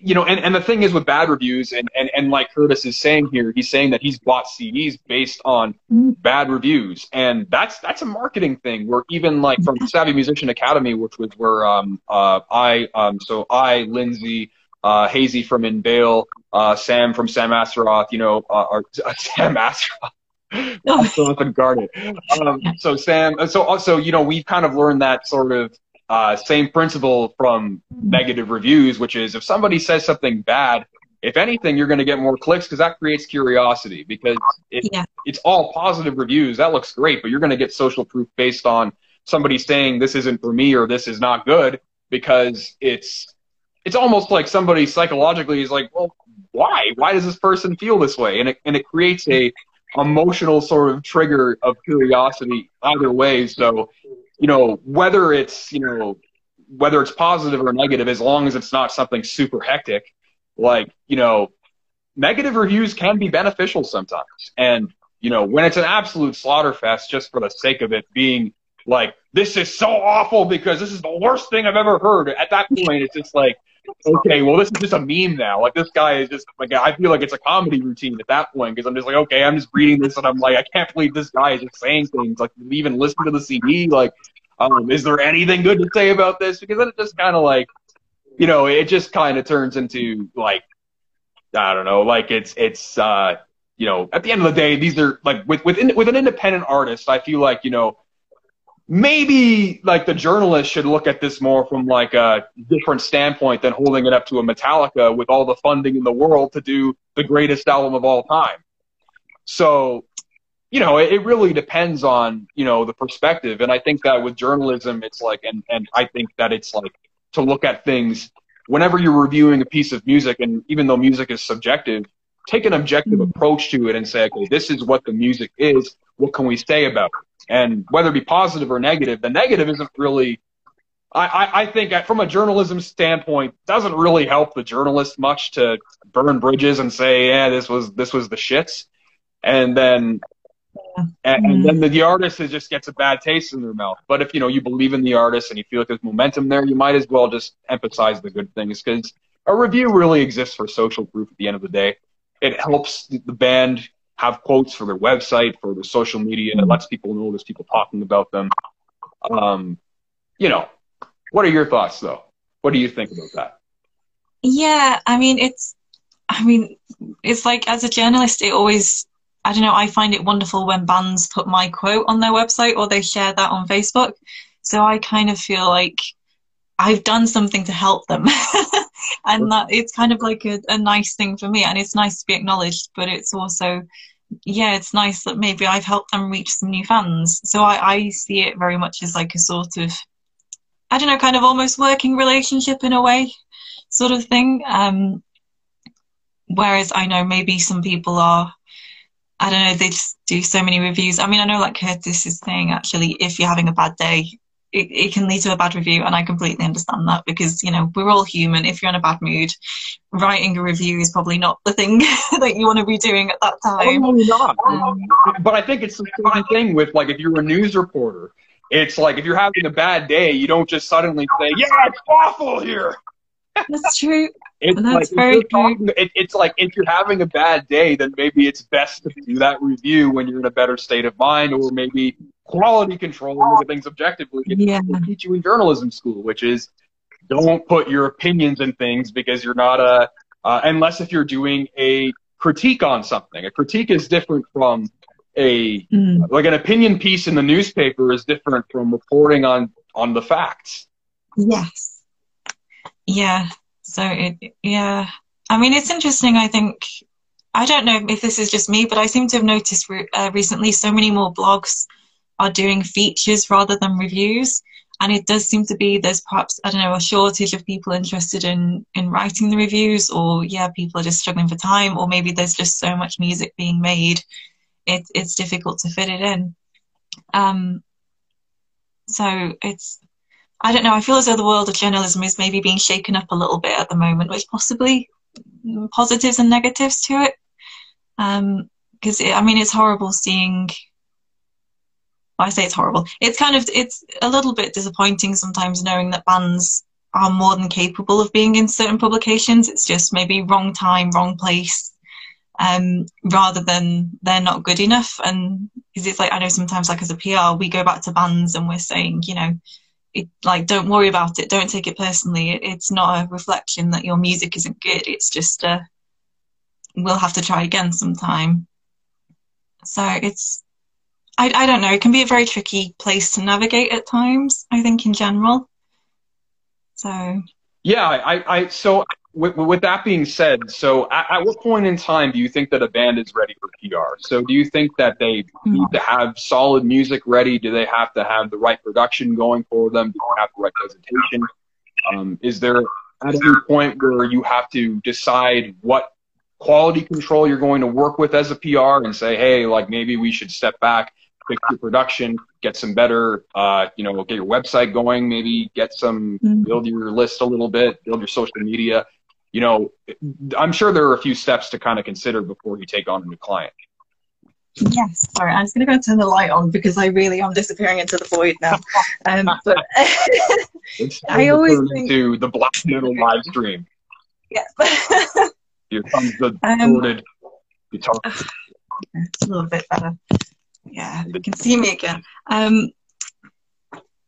you know, and, and the thing is with bad reviews, and, and, and like Curtis is saying here, he's saying that he's bought CDs based on bad reviews, and that's that's a marketing thing. Where even like from Savvy Musician Academy, which was where um uh I um so I Lindsay uh Hazy from In uh Sam from Sam Astaroth, you know, uh, or Sam Astaroth. Oh. Jonathan Garnett. Um, so Sam, so also, you know, we've kind of learned that sort of uh, same principle from negative reviews, which is if somebody says something bad, if anything, you're going to get more clicks because that creates curiosity. Because it, Yeah. it's all positive reviews. That looks great, but you're going to get social proof based on somebody saying this isn't for me or this is not good because it's it's almost like somebody psychologically is like, well, why? Why does this person feel this way? And it and it creates a emotional sort of trigger of curiosity either way. So, you know, whether it's, you know, whether it's positive or negative, as long as it's not something super hectic, like, you know, negative reviews can be beneficial sometimes. And, you know, when it's an absolute slaughter fest just for the sake of it being like, this is so awful because this is the worst thing I've ever heard. At that point, it's just like, okay, well, this is just a meme now. Like, this guy is just, like, I feel like it's a comedy routine at that point because I'm just like, okay, I'm just reading this and I'm like, I can't believe this guy is just saying things. Like, even listen to the CD. Like, um, is there anything good to say about this? Because then it just kind of like, you know, it just kind of turns into like, I don't know, like it's, it's, uh, you know, at the end of the day, these are like with, with, with an independent artist, I feel like, you know, maybe like the journalist should look at this more from like a different standpoint than holding it up to a Metallica with all the funding in the world to do the greatest album of all time. So, you know, it, it really depends on, you know, the perspective. And I think that with journalism, it's like, and, and I think that it's like to look at things whenever you're reviewing a piece of music, and even though music is subjective, take an objective mm-hmm. approach to it and say, okay, this is what the music is. What can we say about it? And whether it be positive or negative, the negative isn't really, I, I, I think from a journalism standpoint, doesn't really help the journalist much to burn bridges and say, yeah, this was, this was the shits. And then, and, and then the, the artist is, just gets a bad taste in their mouth. But if, you know, you believe in the artist and you feel like there's momentum there, you might as well just emphasize the good things because a review really exists for social proof at the end of the day. It helps the band have quotes for their website, for their social media. And it lets people know there's people talking about them. Um, you know, what are your thoughts though? What do you think about that? Yeah, I mean, it's, I mean, it's like as a journalist, it always, I don't know, I find it wonderful when bands put my quote on their website or they share that on Facebook. So I kind of feel like I've done something to help them. and that it's kind of like a, a nice thing for me. And it's nice to be acknowledged, but it's also, yeah, it's nice that maybe I've helped them reach some new fans. So I, I see it very much as like a sort of, I don't know, kind of almost working relationship in a way, sort of thing. Um, whereas I know maybe some people are, I don't know, they just do so many reviews. I mean, I know like Curtis is saying actually, if you're having a bad day, it, it can lead to a bad review and I completely understand that because, you know, we're all human. If you're in a bad mood, writing a review is probably not the thing that you want to be doing at that time. Oh, not. Um, but I think it's the same thing with like if you're a news reporter, it's like if you're having a bad day, you don't just suddenly say, "Yeah, it's awful here." That's true. It's That's like, very true. It, it's like if you're having a bad day, then maybe it's best to do that review when you're in a better state of mind, or maybe quality control and look at things objectively. Yeah. They teach you in journalism school, which is don't put your opinions in things because you're not a uh, unless if you're doing a critique on something. A critique is different from a Mm. like an opinion piece in the newspaper is different from reporting on on the facts. Yes. Yeah. So it, yeah. I mean, it's interesting. I think, I don't know if this is just me, but I seem to have noticed re- uh, recently so many more blogs are doing features rather than reviews. And it does seem to be there's perhaps, I don't know, a shortage of people interested in, in writing the reviews, or yeah, people are just struggling for time, or maybe there's just so much music being made, it, it's difficult to fit it in. Um, so it's, I don't know. I feel as though the world of journalism is maybe being shaken up a little bit at the moment, which possibly positives and negatives to it. Um because I mean, it's horrible seeing. I say it's horrible. It's kind of it's a little bit disappointing sometimes knowing that bands are more than capable of being in certain publications. It's just maybe wrong time, wrong place, um, rather than they're not good enough. And because it's like I know sometimes, like as a PR, we go back to bands and we're saying, you know, it, like don't worry about it don't take it personally it, it's not a reflection that your music isn't good it's just uh we'll have to try again sometime so it's I, I don't know it can be a very tricky place to navigate at times i think in general so Yeah, I, I so with, with that being said, so at, at what point in time do you think that a band is ready for PR? So do you think that they need to have solid music ready? Do they have to have the right production going for them? Do they have the right presentation? Um, is there at any point where you have to decide what quality control you're going to work with as a PR and say, hey, like maybe we should step back, fix your production, get some better, uh, you know, get your website going, maybe get some, Mm. build your list a little bit, build your social media. You know, I'm sure there are a few steps to kind of consider before you take on a new client. Yes, sorry, I'm just going to go turn the light on because I really am disappearing into the void now. Um, but I always think- into the Black Noodle live stream. yes, Here comes the Um, distorted guitar. it's a little bit better. Yeah, you can see me again. Um,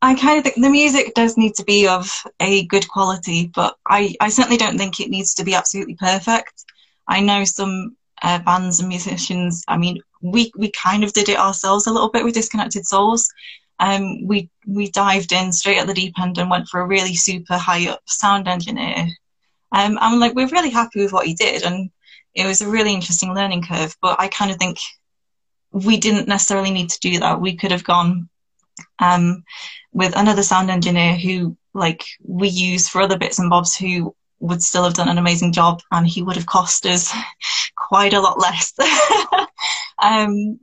I kind of think the music does need to be of a good quality, but I, I certainly don't think it needs to be absolutely perfect. I know some uh, bands and musicians. I mean, we we kind of did it ourselves a little bit with Disconnected Souls. Um, we we dived in straight at the deep end and went for a really super high up sound engineer. Um, I'm like, we're really happy with what he did, and it was a really interesting learning curve. But I kind of think we didn't necessarily need to do that. We could have gone um, with another sound engineer who, like, we use for other bits and bobs, who would still have done an amazing job, and he would have cost us quite a lot less. um,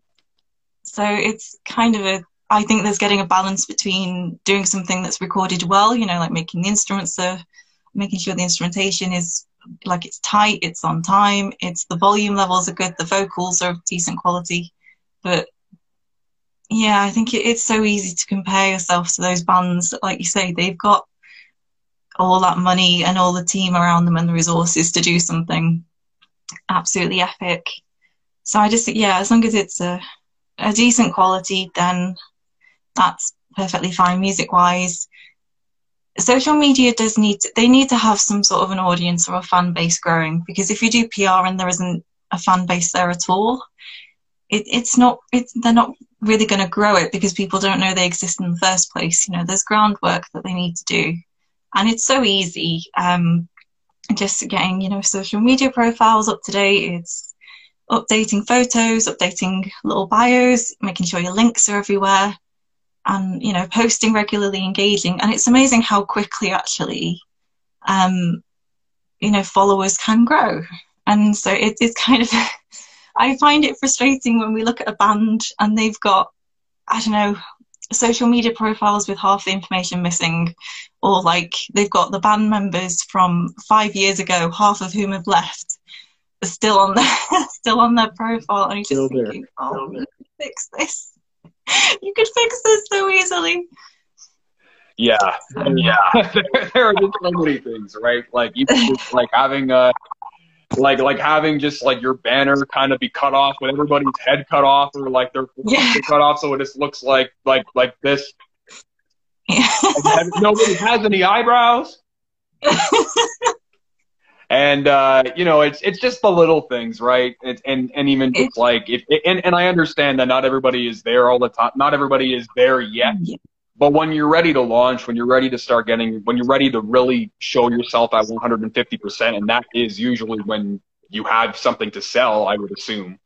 so it's kind of a. I think there's getting a balance between doing something that's recorded well, you know, like making the instruments, uh, making sure the instrumentation is like it's tight, it's on time, it's the volume levels are good, the vocals are of decent quality. But yeah, I think it, it's so easy to compare yourself to those bands. Like you say, they've got all that money and all the team around them and the resources to do something absolutely epic. So I just yeah, as long as it's a, a decent quality, then that's perfectly fine music wise. Social media does need to, they need to have some sort of an audience or a fan base growing because if you do PR and there isn't a fan base there at all, it, it's not it's they're not really going to grow it because people don't know they exist in the first place. You know, there's groundwork that they need to do, and it's so easy. Um, just getting you know social media profiles up to date. It's updating photos, updating little bios, making sure your links are everywhere, and you know posting regularly, engaging. And it's amazing how quickly actually, um, you know, followers can grow. And so it, it's kind of I find it frustrating when we look at a band and they've got, I don't know, social media profiles with half the information missing, or like they've got the band members from five years ago, half of whom have left, are still on their still on their profile, and you're just Still there. thinking, oh, you could fix this. You could fix this so easily. Yeah, yeah. there, there are just so many things, right? Like even like having uh like like having just like your banner kind of be cut off with everybody's head cut off or like their Yeah. cut off so it just looks like like like this. Yeah. And nobody has any eyebrows. And uh, you know, it's it's just the little things, right? It, and and even just like if and and I understand that not everybody is there all the time. Not everybody is there yet. But when you're ready to launch, when you're ready to start getting, when you're ready to really show yourself at 150%, and that is usually when you have something to sell, I would assume,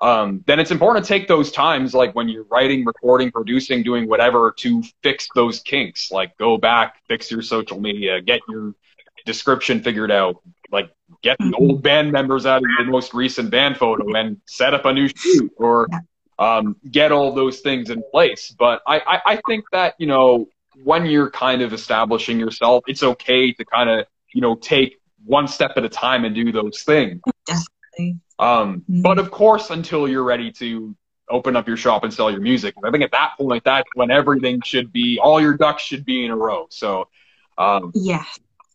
um, then it's important to take those times, like when you're writing, recording, producing, doing whatever, to fix those kinks. Like go back, fix your social media, get your description figured out, like get the old band members out of your most recent band photo and set up a new shoot or um, get all those things in place. But I, I, I think that, you know, when you're kind of establishing yourself, it's okay to kind of, you know, take one step at a time and do those things. Definitely. Um, Mhm. But of course, until you're ready to open up your shop and sell your music, I think at that point, that's when everything should be, all your ducks should be in a row. So um, Yeah.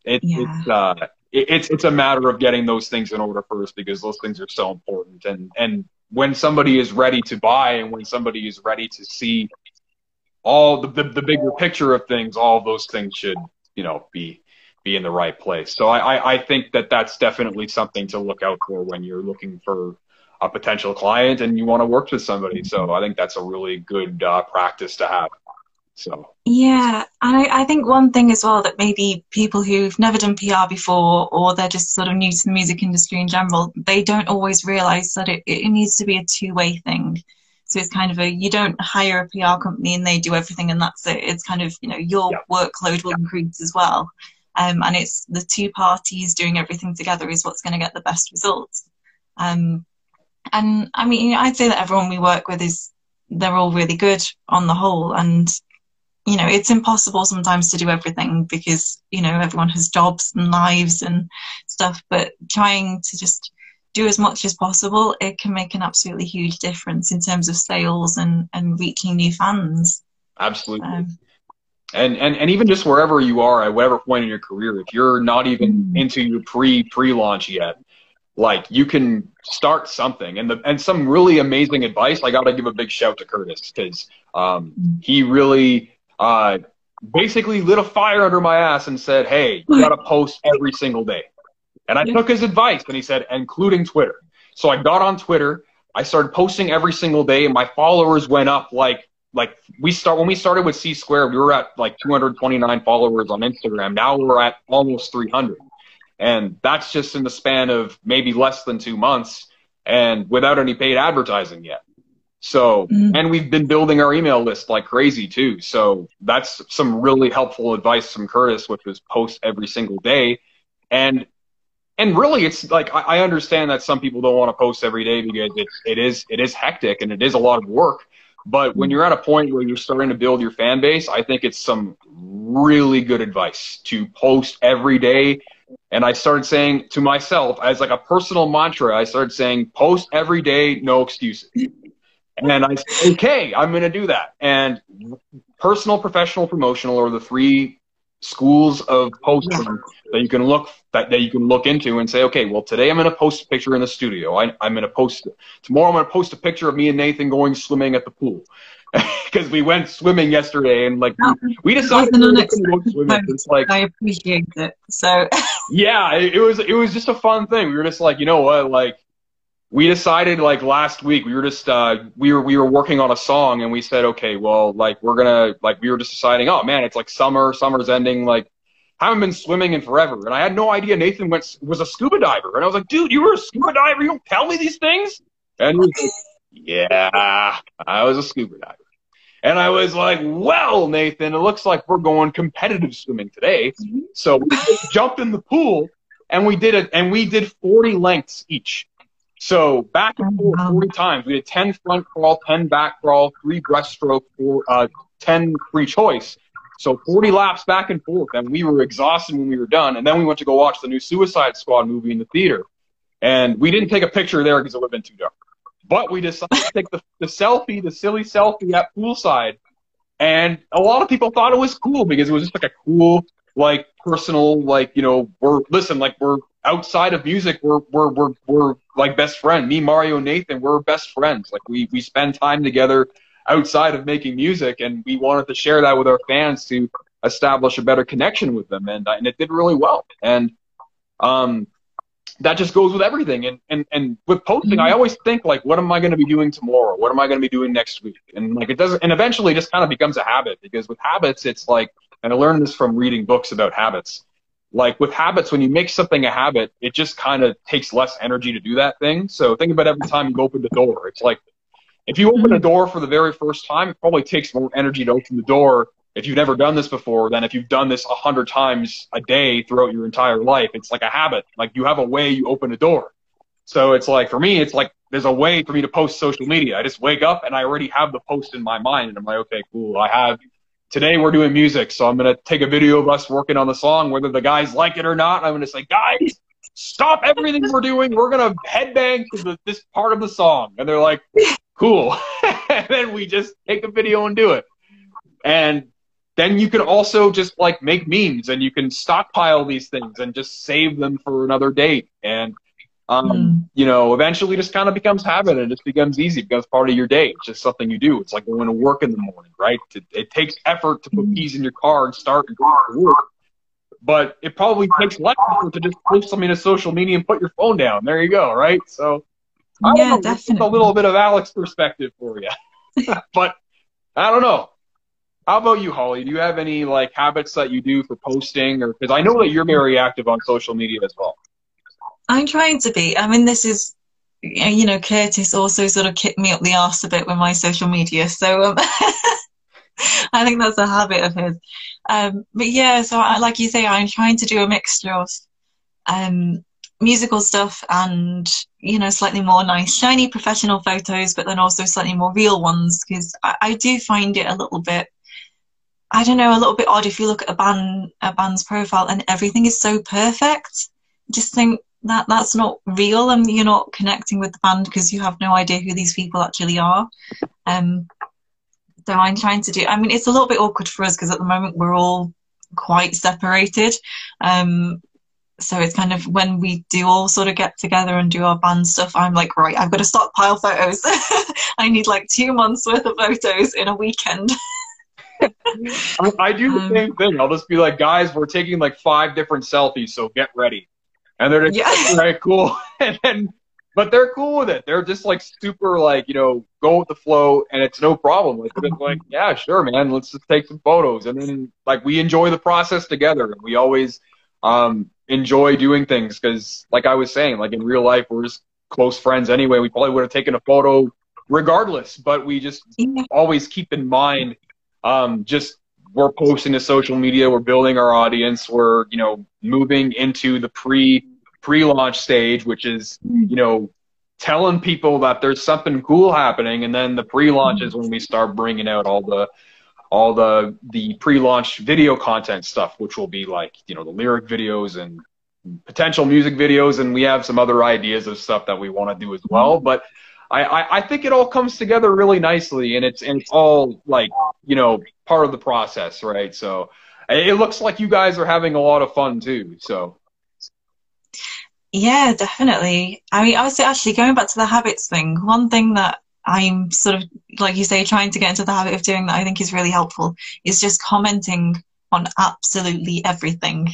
it, Yeah. it's uh, it, it's it's a matter of getting those things in order first because those things are so important. And and when somebody is ready to buy and when somebody is ready to see all the the, the bigger picture of things, all of those things should you know be be in the right place. So I, I I think that that's definitely something to look out for when you're looking for a potential client and you want to work with somebody. So I think that's a really good uh, practice to have. So. Yeah, and I, I think one thing as well that maybe people who've never done PR before or they're just sort of new to the music industry in general, they don't always realize that it, it needs to be a two way thing. So it's kind of a you don't hire a PR company and they do everything and that's it. It's kind of, you know, your Yeah. workload will increase as well. Um, and it's the two parties doing everything together is what's going to get the best results. Um, and I mean, I'd say that everyone we work with is they're all really good on the whole, and you know, it's impossible sometimes to do everything because you know everyone has jobs and lives and stuff. But trying to just do as much as possible, it can make an absolutely huge difference in terms of sales and and reaching new fans. Absolutely. Um, and, and and even just wherever you are at whatever point in your career, if you're not even mm-hmm. into your pre pre launch yet, like you can start something. And the and some really amazing advice. I got to give a big shout to Curtis because um, mm-hmm. he really uh, basically lit a fire under my ass and said, "Hey, you got to post every single day." And I took his advice, and he said, including Twitter. So I got on Twitter. I started posting every single day, and my followers went up like like we start when we started with C Square, we were at like 229 followers on Instagram. Now we're at almost 300, and that's just in the span of maybe less than two months, and without any paid advertising yet. So, mm-hmm. and we've been building our email list like crazy too. So that's some really helpful advice from Curtis, which was post every single day, and and really it's like I, I understand that some people don't want to post every day because it's it is it is hectic and it is a lot of work but when you're at a point where you're starting to build your fan base, I think it's some really good advice to post every day. And I started saying to myself as like a personal mantra, I started saying post every day, no excuses. And I said, okay, I'm going to do that. And personal, professional, promotional are the three schools of posting that you can look that, that you can look into and say, okay, well today I'm going to post a picture in the studio. I, I'm going to post tomorrow. I'm going to post a picture of me and Nathan going swimming at the pool because we went swimming yesterday and like we, oh, we decided to go swimming. It's like I appreciate it. So yeah, it, it was it was just a fun thing. We were just like, you know what, like we decided like last week we were just uh we were we were working on a song and we said okay well like we're gonna like we were just deciding oh man it's like summer summer's ending like haven't been swimming in forever. And i had no idea nathan went was a scuba diver. And i was like dude you were a scuba diver? You don't tell me these things? And he was like yeah i was a scuba diver. And i was like well nathan it looks like we're going competitive swimming today. Mm-hmm. so we jumped in the pool and we did it and we did 40 lengths each so back and forth 40 times. We did 10 front crawl, 10 back crawl, three breaststroke, four, uh, 10 free choice. So 40 laps back and forth, and we were exhausted when we were done. And then we went to go watch the new Suicide Squad movie in the theater. And we didn't take a picture there because it would have been too dark. But we decided to take the, the selfie, the silly selfie at poolside. And a lot of people thought it was cool because it was just like a cool, like personal, like, you know, we're, listen, like we're outside of music, we're we're we're we're like best friend. Me, Mario, Nathan, we're best friends. Like we we spend time together outside of making music, and we wanted to share that with our fans to establish a better connection with them, and and it did really well. And um, that just goes with everything. And and and with posting, I always think like, what am I going to be doing tomorrow? What am I going to be doing next week? And like it doesn't, and eventually, it just kind of becomes a habit because with habits, it's like, and I learned this from reading books about habits like with habits, when you make something a habit, it just kind of takes less energy to do that thing. So think about every time you open the door. It's like if you open a mm-hmm. door for the very first time, it probably takes more energy to open the door if you've never done this before than if you've done this a hundred times a day throughout your entire life. It's like a habit. Like you have a way you open a door. So it's like for me, it's like there's a way for me to post social media. I just wake up and I already have the post in my mind, and I'm like, okay, cool. I have today we're doing music, so I'm gonna take a video of us working on the song, whether the guys like it or not. I'm gonna say, guys, stop everything we're doing. We're gonna headbang to the, this part of the song, and they're like, cool. and then we just take a video and do it. And then you can also just like make memes and you can stockpile these things and just save them for another date. And um, mm. you know, eventually just kind of becomes habit and it just becomes easy, it becomes part of your day. It's just something you do. It's like going to work in the morning, right? It, it takes effort to put keys in your car and start and go to work. But it probably takes less effort to just post something to social media and put your phone down. There you go, right? So, I yeah, know, definitely. a little bit of Alex perspective for you. but I don't know. How about you, Holly? Do you have any like habits that you do for posting, or because I know that you're very active on social media as well? I'm trying to be. I mean, this is, you know, Curtis also sort of kicked me up the arse a bit with my social media. So um, I think that's a habit of his. Um, but yeah, so I, like you say, I'm trying to do a mixture of um, musical stuff and you know slightly more nice shiny professional photos but then also slightly more real ones because I, I, do find it a little bit i don't know a little bit odd if you look at a band a band's profile and everything is so perfect just think that that's not real. And you're not connecting with the band because you have no idea who these people actually are. Um so i'm trying to do i mean it's a little bit awkward for us because at the moment we're all quite separated. Um so it's kind of when we do all sort of get together and do our band stuff i'm like right i've got to stockpile photos. I need like two months worth of photos in a weekend. I do the um, same thing. I'll just be like guys we're taking like five different selfies so get ready and they're just yeah. very cool. And then but they're cool with it. They're just like super like you know go with the flow and it's no problem. Like they're like yeah sure man let's just take some photos. And then like we enjoy the process together and we always um enjoy doing things because, like I was saying, like in real life, we're just close friends anyway. We probably would have taken a photo regardless, but we just always keep in mind um, just we're posting to social media, we're building our audience, we're you know moving into the pre pre launch stage, which is you know telling people that there's something cool happening, and then the pre launch is when we start bringing out all the all the the pre-launch video content stuff, which will be like you know the lyric videos and potential music videos, and we have some other ideas of stuff that we want to do as well. But I, I, I think it all comes together really nicely, and it's and it's all like you know part of the process, right? So it looks like you guys are having a lot of fun too. So. Yeah, definitely. I mean, I actually going back to the habits thing. One thing that I'm sort of, like you say, trying to get into the habit of doing that I think is really helpful is just commenting on absolutely everything.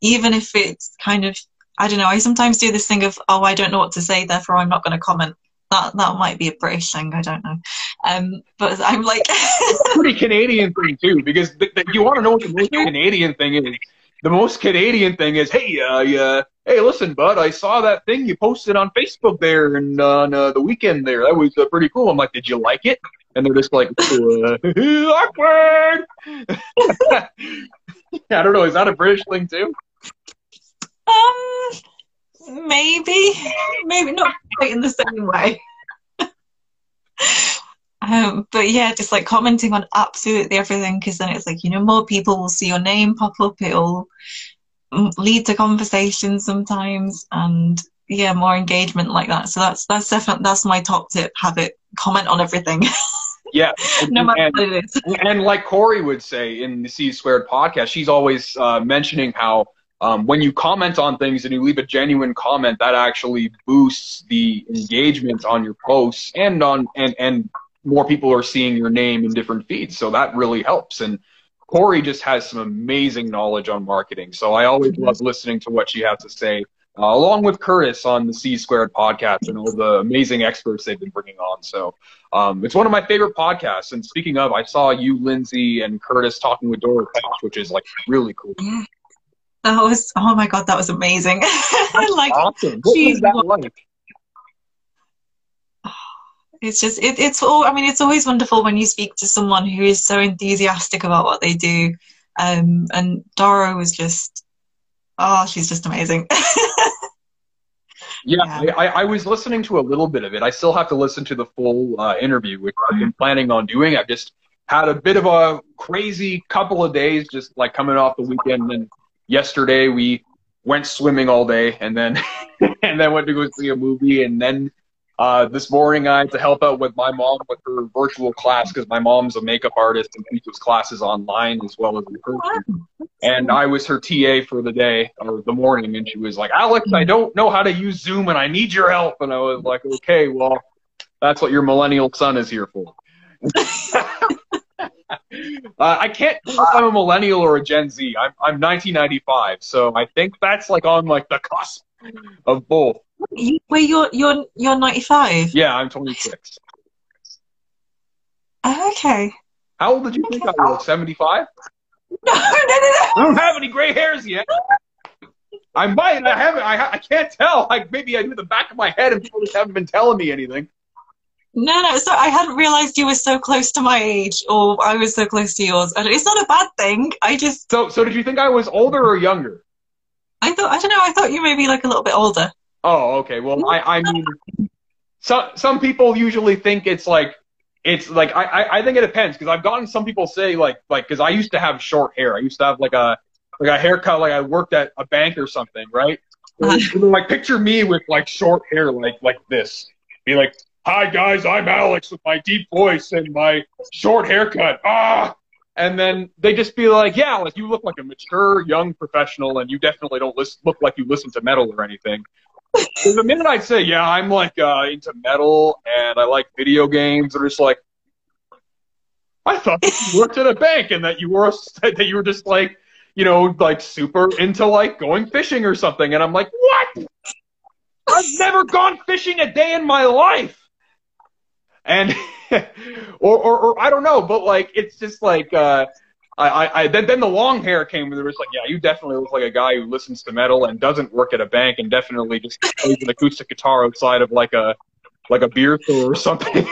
Even if it's kind of, I don't know, I sometimes do this thing of, oh, I don't know what to say, therefore I'm not going to comment. That, that might be a British thing, I don't know. Um, but I'm like. pretty Canadian thing, too, because th- th- you want to know what the most Canadian thing is the most Canadian thing is, hey, uh, yeah, hey, listen, bud, I saw that thing you posted on Facebook there and on uh, the weekend there. That was uh, pretty cool. I'm like, did you like it? And they're just like, uh, awkward. I don't know. Is that a British thing too? Um, maybe, maybe not quite in the same way. Um, but yeah, just like commenting on absolutely everything because then it's like, you know, more people will see your name pop up. It'll lead to conversations sometimes and yeah, more engagement like that. So that's, that's definitely, that's my top tip. Have it comment on everything. Yeah. no matter and, what it is. and like Corey would say in the C Squared podcast, she's always uh, mentioning how um, when you comment on things and you leave a genuine comment, that actually boosts the engagement on your posts and on and and more people are seeing your name in different feeds. So that really helps. And Corey just has some amazing knowledge on marketing. So I always mm-hmm. love listening to what she has to say, uh, along with Curtis on the C Squared podcast and all the amazing experts they've been bringing on. So um, it's one of my favorite podcasts. And speaking of, I saw you, Lindsay, and Curtis talking with Dora which is like really cool. That was oh my god, that was amazing. like awesome. What was that like? it's just it, it's all i mean it's always wonderful when you speak to someone who is so enthusiastic about what they do um, and dora was just oh she's just amazing yeah, yeah. I, I, was listening to a little bit of it i still have to listen to the full uh, interview which i've been planning on doing i've just had a bit of a crazy couple of days just like coming off the weekend and yesterday we went swimming all day and then and then went to go see a movie and then uh, this morning, I had to help out with my mom with her virtual class because my mom's a makeup artist and teaches classes online as well as in person. And I was her TA for the day or the morning, and she was like, "Alex, I don't know how to use Zoom, and I need your help." And I was like, "Okay, well, that's what your millennial son is here for." uh, I can't if I'm a millennial or a Gen Z. I'm I'm 1995, so I think that's like on like the cusp of both. Wait, you're you're you're 95. Yeah, I'm 26. okay. How old did you think I was? 75? No, no, no, no. I don't have any gray hairs yet. I might. I haven't. I, I can't tell. Like maybe I do the back of my head, and people just haven't been telling me anything. No, no. So I hadn't realized you were so close to my age, or I was so close to yours. And it's not a bad thing. I just. So, so did you think I was older or younger? I thought I don't know. I thought you may be like a little bit older. Oh, okay. Well, I, I mean, some some people usually think it's like it's like I I, I think it depends because I've gotten some people say like like because I used to have short hair. I used to have like a like a haircut like I worked at a bank or something, right? So, like picture me with like short hair like like this. Be like, "Hi guys, I'm Alex with my deep voice and my short haircut." Ah. And then they just be like, "Yeah, like you look like a mature young professional, and you definitely don't listen, look like you listen to metal or anything." So the minute I'd say, "Yeah, I'm like uh, into metal and I like video games," they're just like, "I thought you worked at a bank and that you were that you were just like." you know, like super into like going fishing or something. And I'm like, what? I've never gone fishing a day in my life. And, or, or, or I don't know, but like, it's just like, uh, I, I, then, then the long hair came and it was like, yeah, you definitely look like a guy who listens to metal and doesn't work at a bank and definitely just plays an acoustic guitar outside of like a, like a beer store or something.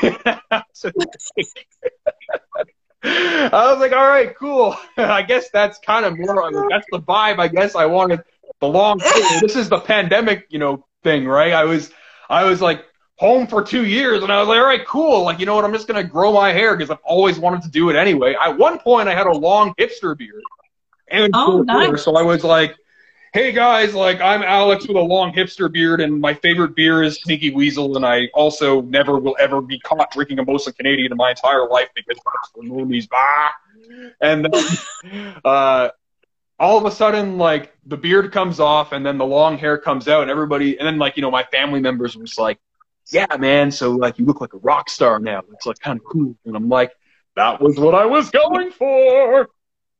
I was like, all right, cool. I guess that's kind of more, that's the vibe I guess I wanted the long This is the pandemic, you know, thing, right? I was, I was like home for two years and I was like, all right, cool. Like, you know what? I'm just going to grow my hair because I've always wanted to do it anyway. At one point I had a long hipster beard and Oh, nice. so I was like, hey guys, like I'm Alex with a long hipster beard, and my favorite beer is Sneaky Weasel, and I also never will ever be caught drinking a Molson Canadian in my entire life because that's the movies. Ah! And then, uh, all of a sudden, like the beard comes off, and then the long hair comes out, and everybody, and then like you know, my family members was like, "Yeah, man, so like you look like a rock star now. It's like kind of cool." And I'm like, "That was what I was going for."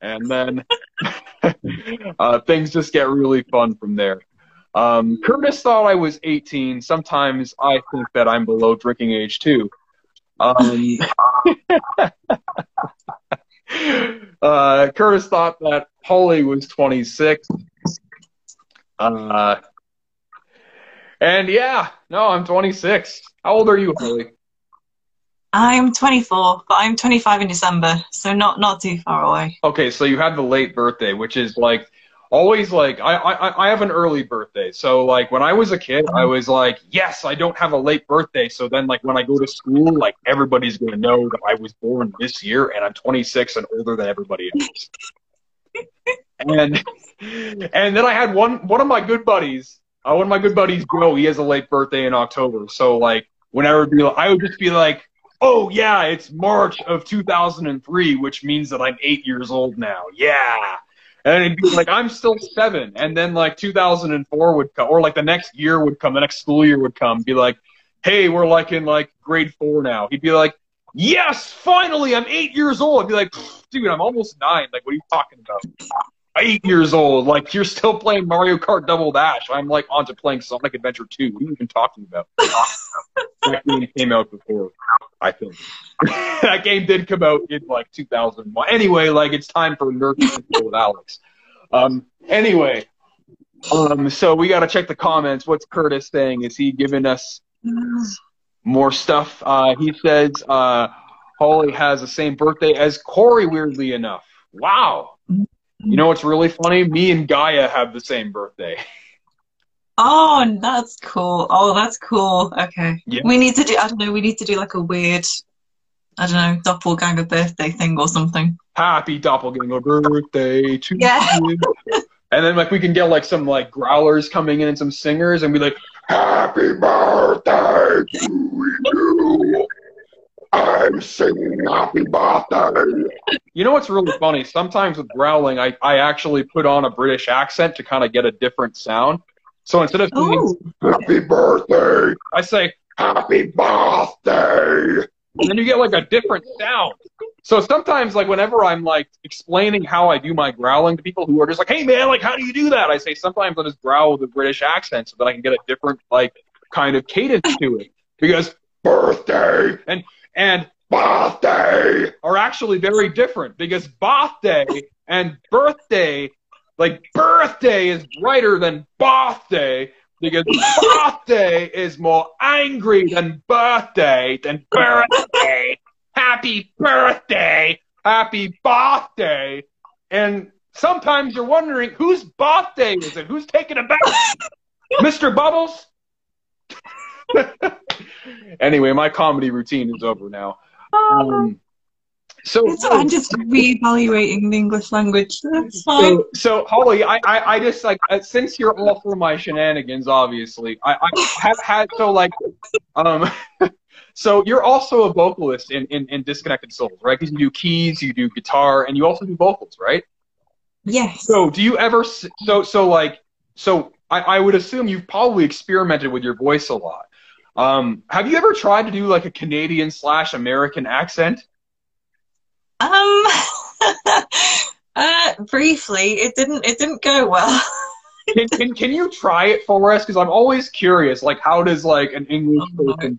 And then uh, things just get really fun from there. Um, Curtis thought I was 18. Sometimes I think that I'm below drinking age too. Um, uh, Curtis thought that Holly was 26. Uh, and yeah, no, I'm 26. How old are you, Holly? I'm 24, but I'm 25 in December, so not not too far away. Okay, so you had the late birthday, which is like always like I, I I have an early birthday. So like when I was a kid, I was like, yes, I don't have a late birthday. So then like when I go to school, like everybody's gonna know that I was born this year and I'm 26 and older than everybody else. and and then I had one one of my good buddies, uh, one of my good buddies, Joe. He has a late birthday in October. So like whenever be, I would just be like, oh yeah, it's March of 2003, which means that I'm eight years old now. Yeah. And it'd be like, I'm still seven. And then like 2004 would come, or like the next year would come, the next school year would come, be like, hey, we're like in like grade four now. He'd be like, yes, finally, I'm eight years old. I'd be like, dude, I'm almost nine. Like, what are you talking about? Eight years old. Like, you're still playing Mario Kart Double Dash. I'm like onto playing Sonic Adventure 2. What are you even talking about? that game came out before, I think. that game did come out in like 2001. Anyway, like it's time for nerd with Alex. Um, anyway, um, so we got to check the comments. What's Curtis saying? Is he giving us more stuff? Uh, he says uh, Holly has the same birthday as Corey. Weirdly enough, wow. You know what's really funny? Me and Gaia have the same birthday. Oh, that's cool. Oh, that's cool. Okay. Yeah. We need to do, I don't know, we need to do like a weird, I don't know, doppelganger birthday thing or something. Happy doppelganger birthday to Yeah. you. And then like we can get like some like growlers coming in and some singers and be like, Happy birthday to you. I'm singing happy birthday. You know what's really funny? Sometimes with growling, I, I actually put on a British accent to kind of get a different sound. So instead of saying Oh, happy birthday, I say happy birthday. And then you get like a different sound. So sometimes, like, whenever I'm like explaining how I do my growling to people who are just like, hey man, like, how do you do that? I say sometimes I just growl with a British accent so that I can get a different, like, kind of cadence to it. Because birthday and and birthday are actually very different because birthday and birthday, like birthday is brighter than birthday because birthday is more angry than birthday than birthday. Happy birthday, happy birthday. And Sometimes you're wondering whose birthday is it? Who's taking it back? Mr. Bubbles? anyway, my comedy routine is over now. Um, so, It's- I'm just reevaluating the English language. That's fine. so, so Holly, I, I, I just like uh, since you're all for my shenanigans, obviously, I, I have had so like, um, so you're also a vocalist in, in, in Disconnected Souls, right? Because you do keys, you do guitar, and you also do vocals, right? Yes. So do you ever so so like so I, I would assume you've probably experimented with your voice a lot. Um, have you ever tried to do like a Canadian slash American accent? Um. uh, briefly, it didn't. It didn't go well. Can, can, can you try it for us? Because I'm always curious. Like, how does like an English Oh, no. person?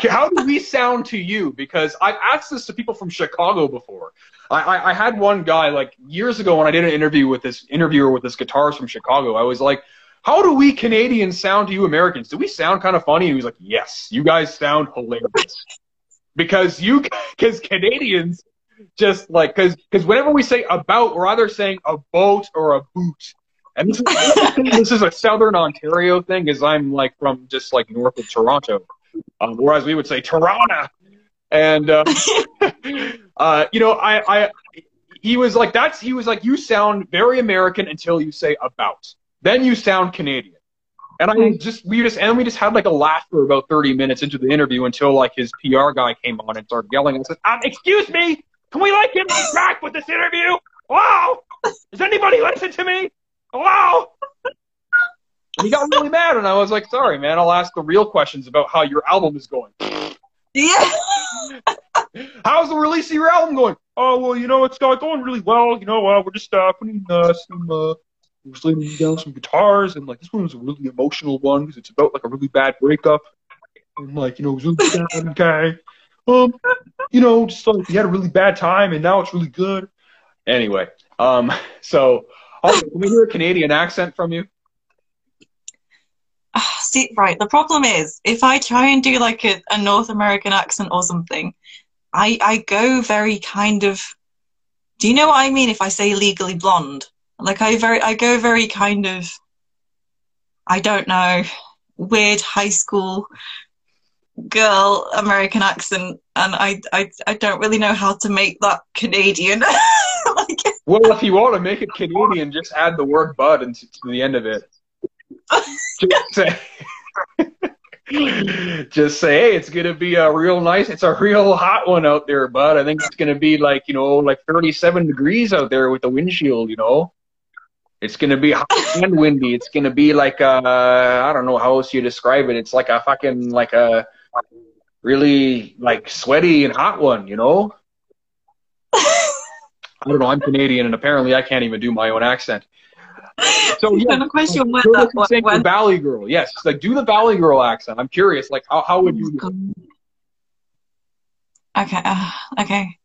Do, how do we sound to you? Because I've asked this to people from Chicago before. I, I, I had one guy like years ago when I did an interview with this interviewer with this guitarist from Chicago. I was like, "How do we Canadians sound to you Americans? Do we sound kind of funny?" And he was like, "Yes, you guys sound hilarious." because you because Canadians just like because because whenever we say about, we're either saying a boat or a boot. And this is, this is a Southern Ontario thing, because I'm like from just like north of Toronto, um, whereas we would say Toronto. And uh, uh, you know, I, I he was like that's he was like you sound very American until you say about, then you sound Canadian. And I just we just and we just had like a laugh for about 30 minutes into the interview until like his PR guy came on and started yelling and said, um, "Excuse me, can we like get back with this interview? Wow, does anybody listen to me? Wow." And he got really mad, and I was like, "Sorry, man. I'll ask the real questions about how your album is going. yeah. How's the release of your album going? Oh, well, you know, it's uh, going really well. You know, uh, we're just uh, putting uh, some, we're just laying down some guitars, and like this one was a really emotional one because it's about like a really bad breakup, and like you know, it was really sad. Okay, um, you know, just like we had a really bad time, and now it's really good. Anyway, um, so can we hear a Canadian accent from you? Ah, See, right. The problem is, if I try and do like a, a North American accent or something, I I go very kind of. Do you know what I mean? If I say legally blonde, like I very I go very kind of. I don't know, weird high school girl American accent, and I I I don't really know how to make that Canadian. like, Well, if you want to make it Canadian, just add the word "bud" into to the end of it. Just say, just say, hey, it's gonna be a real nice. It's a real hot one out there, bud. I think it's gonna be like you know, like 37 degrees out there with the windshield. You know, it's gonna be hot and windy. It's gonna be like uh, I don't know how else you describe it. It's like a fucking like a really like sweaty and hot one. You know. I don't know. I'm Canadian, and apparently I can't even do my own accent. So yeah, the question was You're that looking to sing the when, Valley Girl. Yes, like do the Valley Girl accent. I'm curious, like how how would you? Okay, uh, okay.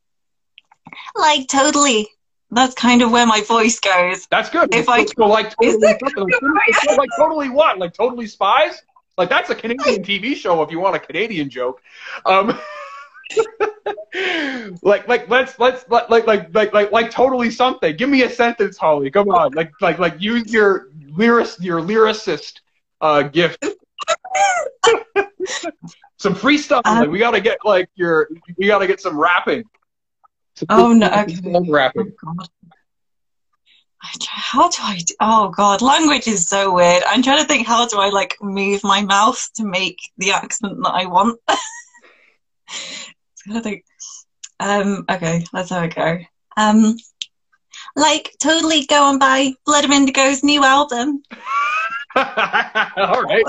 Like totally. That's kind of where my voice goes. That's good. If I- go like totally, Is that something. Let's go like totally what? Like totally spies? Like that's a Canadian TV show if you want a Canadian joke. Um, like like let's let's like like like like like like totally something. Give me a sentence, Holly. Come on. Like like like use your lyric your lyricist uh gift. some freestyle. Um, like we gotta get like your we gotta get some rapping. Oh, no, okay. song rapping. Oh god. How do I do, oh god, language is so weird. I'm trying to think how do I like move my mouth to make the accent that I want. I think. Um, okay, let's have a go. Um, like totally go and buy Blood of Indigo's new album. All right.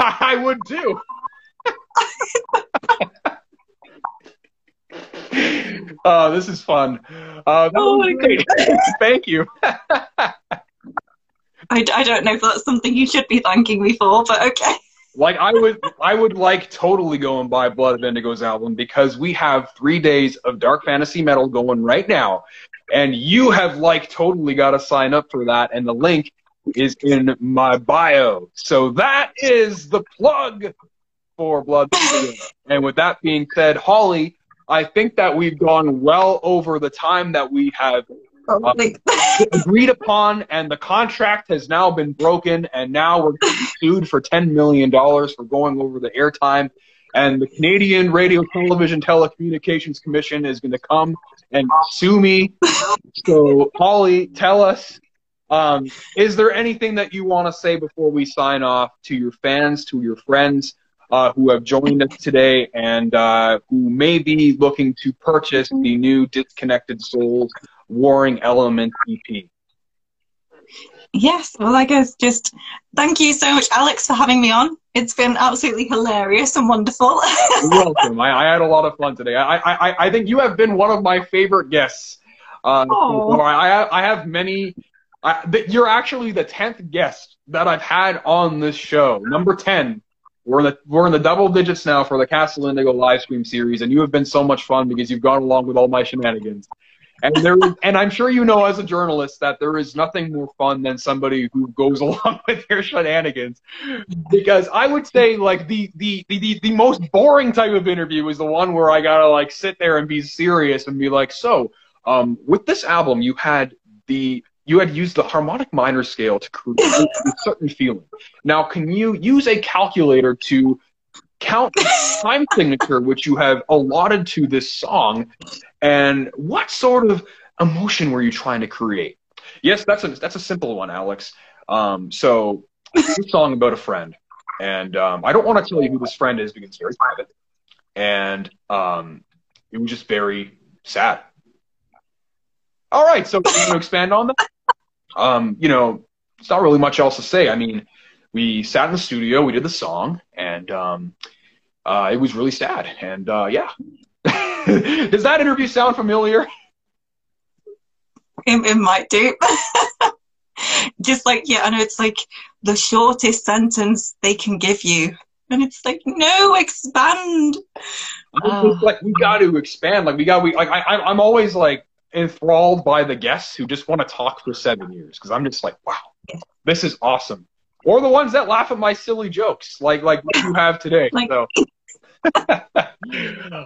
I would too. Oh, this is fun. Uh, Oh my great. Thank you. I, I don't know if that's something you should be thanking me for, but okay. Like I would, I would like totally go and buy Blood of Indigo's album because we have three days of dark fantasy metal going right now, and you have like totally got to sign up for that, and the link is in my bio. So that is the plug for Blood. And with that being said, Holly, I think that we've gone well over the time that we have Probably. agreed upon, and the contract has now been broken, and now we're sued for $10 million for going over the airtime. And the Canadian Radio, Television, Telecommunications Commission is going to come and sue me. So, Holly, tell us um, is there anything that you want to say before we sign off to your fans, to your friends uh, who have joined us today and uh, who may be looking to purchase the new Disconnected Souls Warring Element EP? Yes, well, I guess just thank you so much, Alex, for having me on. It's been absolutely hilarious and wonderful. You're welcome. I, I, had a lot of fun today. I, I, I think you have been one of my favorite guests. Uh, I, I have many I, you're actually the tenth guest that I've had on this show. Number ten. We're in the we're in the double digits now for the Castle Indigo live stream series, and you have been so much fun because you've gone along with all my shenanigans. And there is, and I'm sure you know as a journalist that there is nothing more fun than somebody who goes along with your shenanigans. Because I would say like the the the the most boring type of interview is the one where I gotta like sit there and be serious and be like, so um, with this album you had the you had used the harmonic minor scale to create a certain feeling. Now, can you use a calculator to count the time signature which you have allotted to this song, and what sort of emotion were you trying to create? Yes, that's a that's a simple one, Alex. Um, so, a song about a friend, and um, I don't want to tell you who this friend is because it's very private, and um, it was just very sad. All right, so can you expand on that? Um, you know, it's not really much else to say. I mean, we sat in the studio, we did the song, and um, uh, it was really sad. And uh, yeah, does that interview sound familiar? It, it might do. Just like yeah, I know it's like the shortest sentence they can give you, and it's like no, expand. Uh, like we got to expand. Like we got we like I I'm always like enthralled by the guests who just want to talk for seven years because I'm just like, wow, this is awesome. Or the ones that laugh at my silly jokes, like like what you have today. like- so.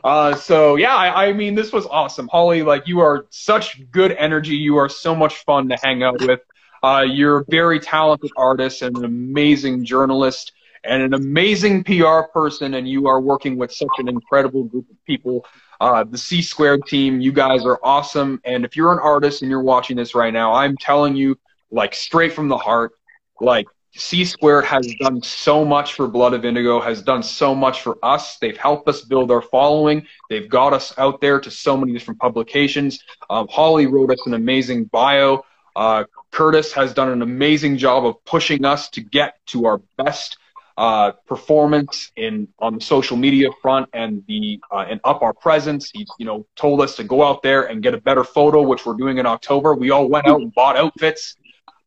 uh, so yeah, I, I mean, this was awesome, Holly. Like you are such good energy. You are so much fun to hang out with. Uh, you're a very talented artist and an amazing journalist and an amazing PR person, and you are working with such an incredible group of people uh, the C Squared team, you guys are awesome. And if you're an artist and you're watching this right now, I'm telling you, like straight from the heart, like C Squared has done so much for Blood of Indigo, has done so much for us. They've helped us build our following. They've got us out there to so many different publications. Um, Holly wrote us an amazing bio. Uh, Curtis has done an amazing job of pushing us to get to our best uh, performance in on the social media front and the uh, and up our presence. He you know told us to go out there and get a better photo, which we're doing in October. We all went out and bought outfits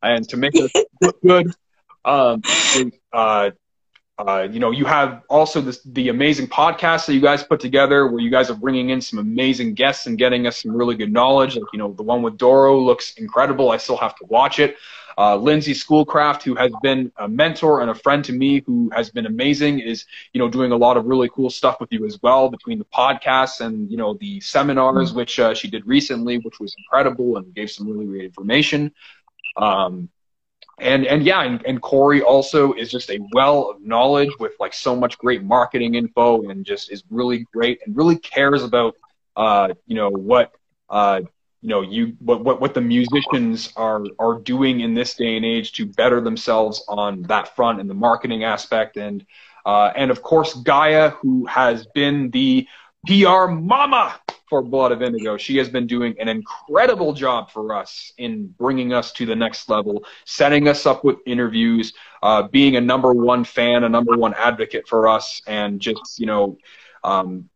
and to make us look good. Um, uh, uh, you know, you have also this, the amazing podcast that you guys put together where you guys are bringing in some amazing guests and getting us some really good knowledge. Like, you know, the one with Doro looks incredible. I still have to watch it. Uh, Lindsay Schoolcraft, who has been a mentor and a friend to me, who has been amazing, is you know doing a lot of really cool stuff with you as well between the podcasts and you know the seminars which uh, she did recently, which was incredible and gave some really great information. Um, and and yeah, and, and Corey also is just a well of knowledge with like so much great marketing info and just is really great and really cares about uh, you know what uh, you know you what, what what the musicians are are doing in this day and age to better themselves on that front and the marketing aspect. And uh, and of course Gaia who has been the PR mama for Blood of Indigo. She has been doing an incredible job for us in bringing us to the next level, setting us up with interviews, uh, being a number one fan, a number one advocate for us, and just you know um,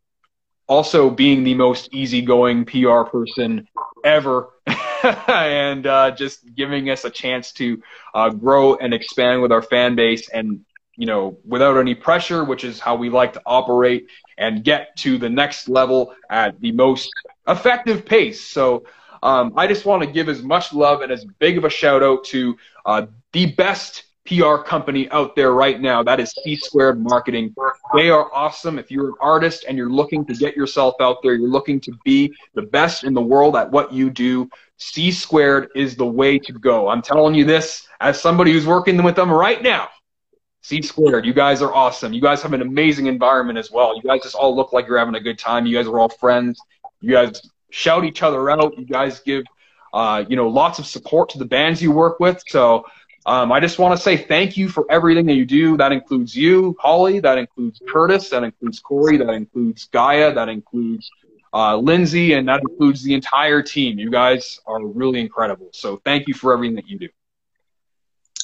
also being the most easygoing PR person ever, and uh, just giving us a chance to uh, grow and expand with our fan base, and you know, without any pressure, which is how we like to operate, and get to the next level at the most effective pace. So. Um, I just want to give as much love and as big of a shout out to uh, the best PR company out there right now. That is C Squared Marketing. They are awesome. If you're an artist and you're looking to get yourself out there, you're looking to be the best in the world at what you do, C Squared is the way to go. I'm telling you this as somebody who's working with them right now. C Squared, you guys are awesome. You guys have an amazing environment as well. You guys just all look like you're having a good time. You guys are all friends. You guys shout each other out. You guys give, uh, you know, lots of support to the bands you work with. So um, I just want to say thank you for everything that you do. That includes you, Holly. That includes Curtis. That includes Corey. That includes Gaia. That includes uh, Lindsay, and that includes the entire team. You guys are really incredible. So thank you for everything that you do.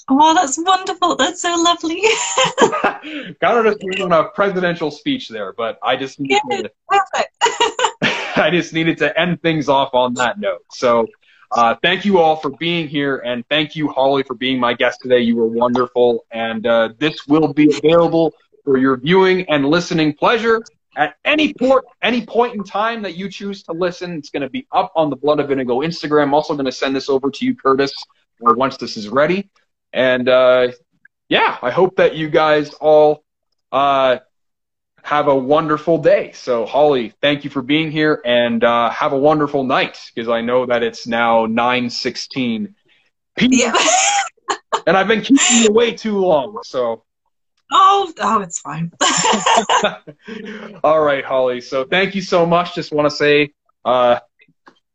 Oh, that's wonderful. That's so lovely. of just on a presidential speech there, but I just needed yeah, to, perfect. I just needed to end things off on that note. So uh, thank you all for being here, and thank you, Holly, for being my guest today. You were wonderful, and uh, this will be available for your viewing and listening pleasure at any port, any point in time that you choose to listen. It's going to be up on the Blood of Indigo Instagram. I'm also going to send this over to you, Curtis, once this is ready. And uh, yeah, I hope that you guys all uh, have a wonderful day. So, Holly, thank you for being here, and uh, have a wonderful night because I know that it's now nine sixteen p.m. Yeah. and I've been keeping you way too long. So, oh, oh, it's fine. all right, Holly. So, thank you so much. Just want to say, uh,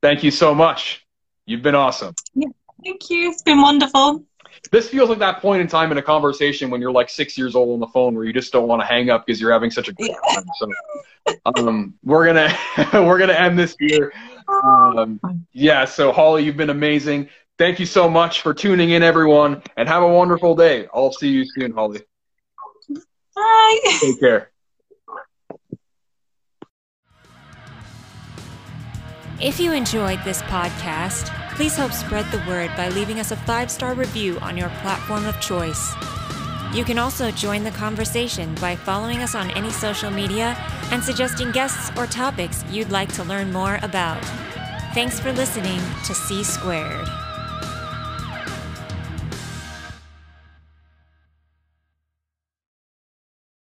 thank you so much. You've been awesome. Yeah, thank you. It's been wonderful this feels like that point in time in a conversation when you're like six years old on the phone where you just don't want to hang up because you're having such a great time. So um, we're gonna we're gonna end this here. Um, yeah. So Holly, you've been amazing. Thank you so much for tuning in, everyone, and have a wonderful day. I'll see you soon, Holly. Bye. Take care. If you enjoyed this podcast, please help spread the word by leaving us a five star review on your platform of choice. You can also join the conversation by following us on any social media and suggesting guests or topics you'd like to learn more about. Thanks for listening to C Squared.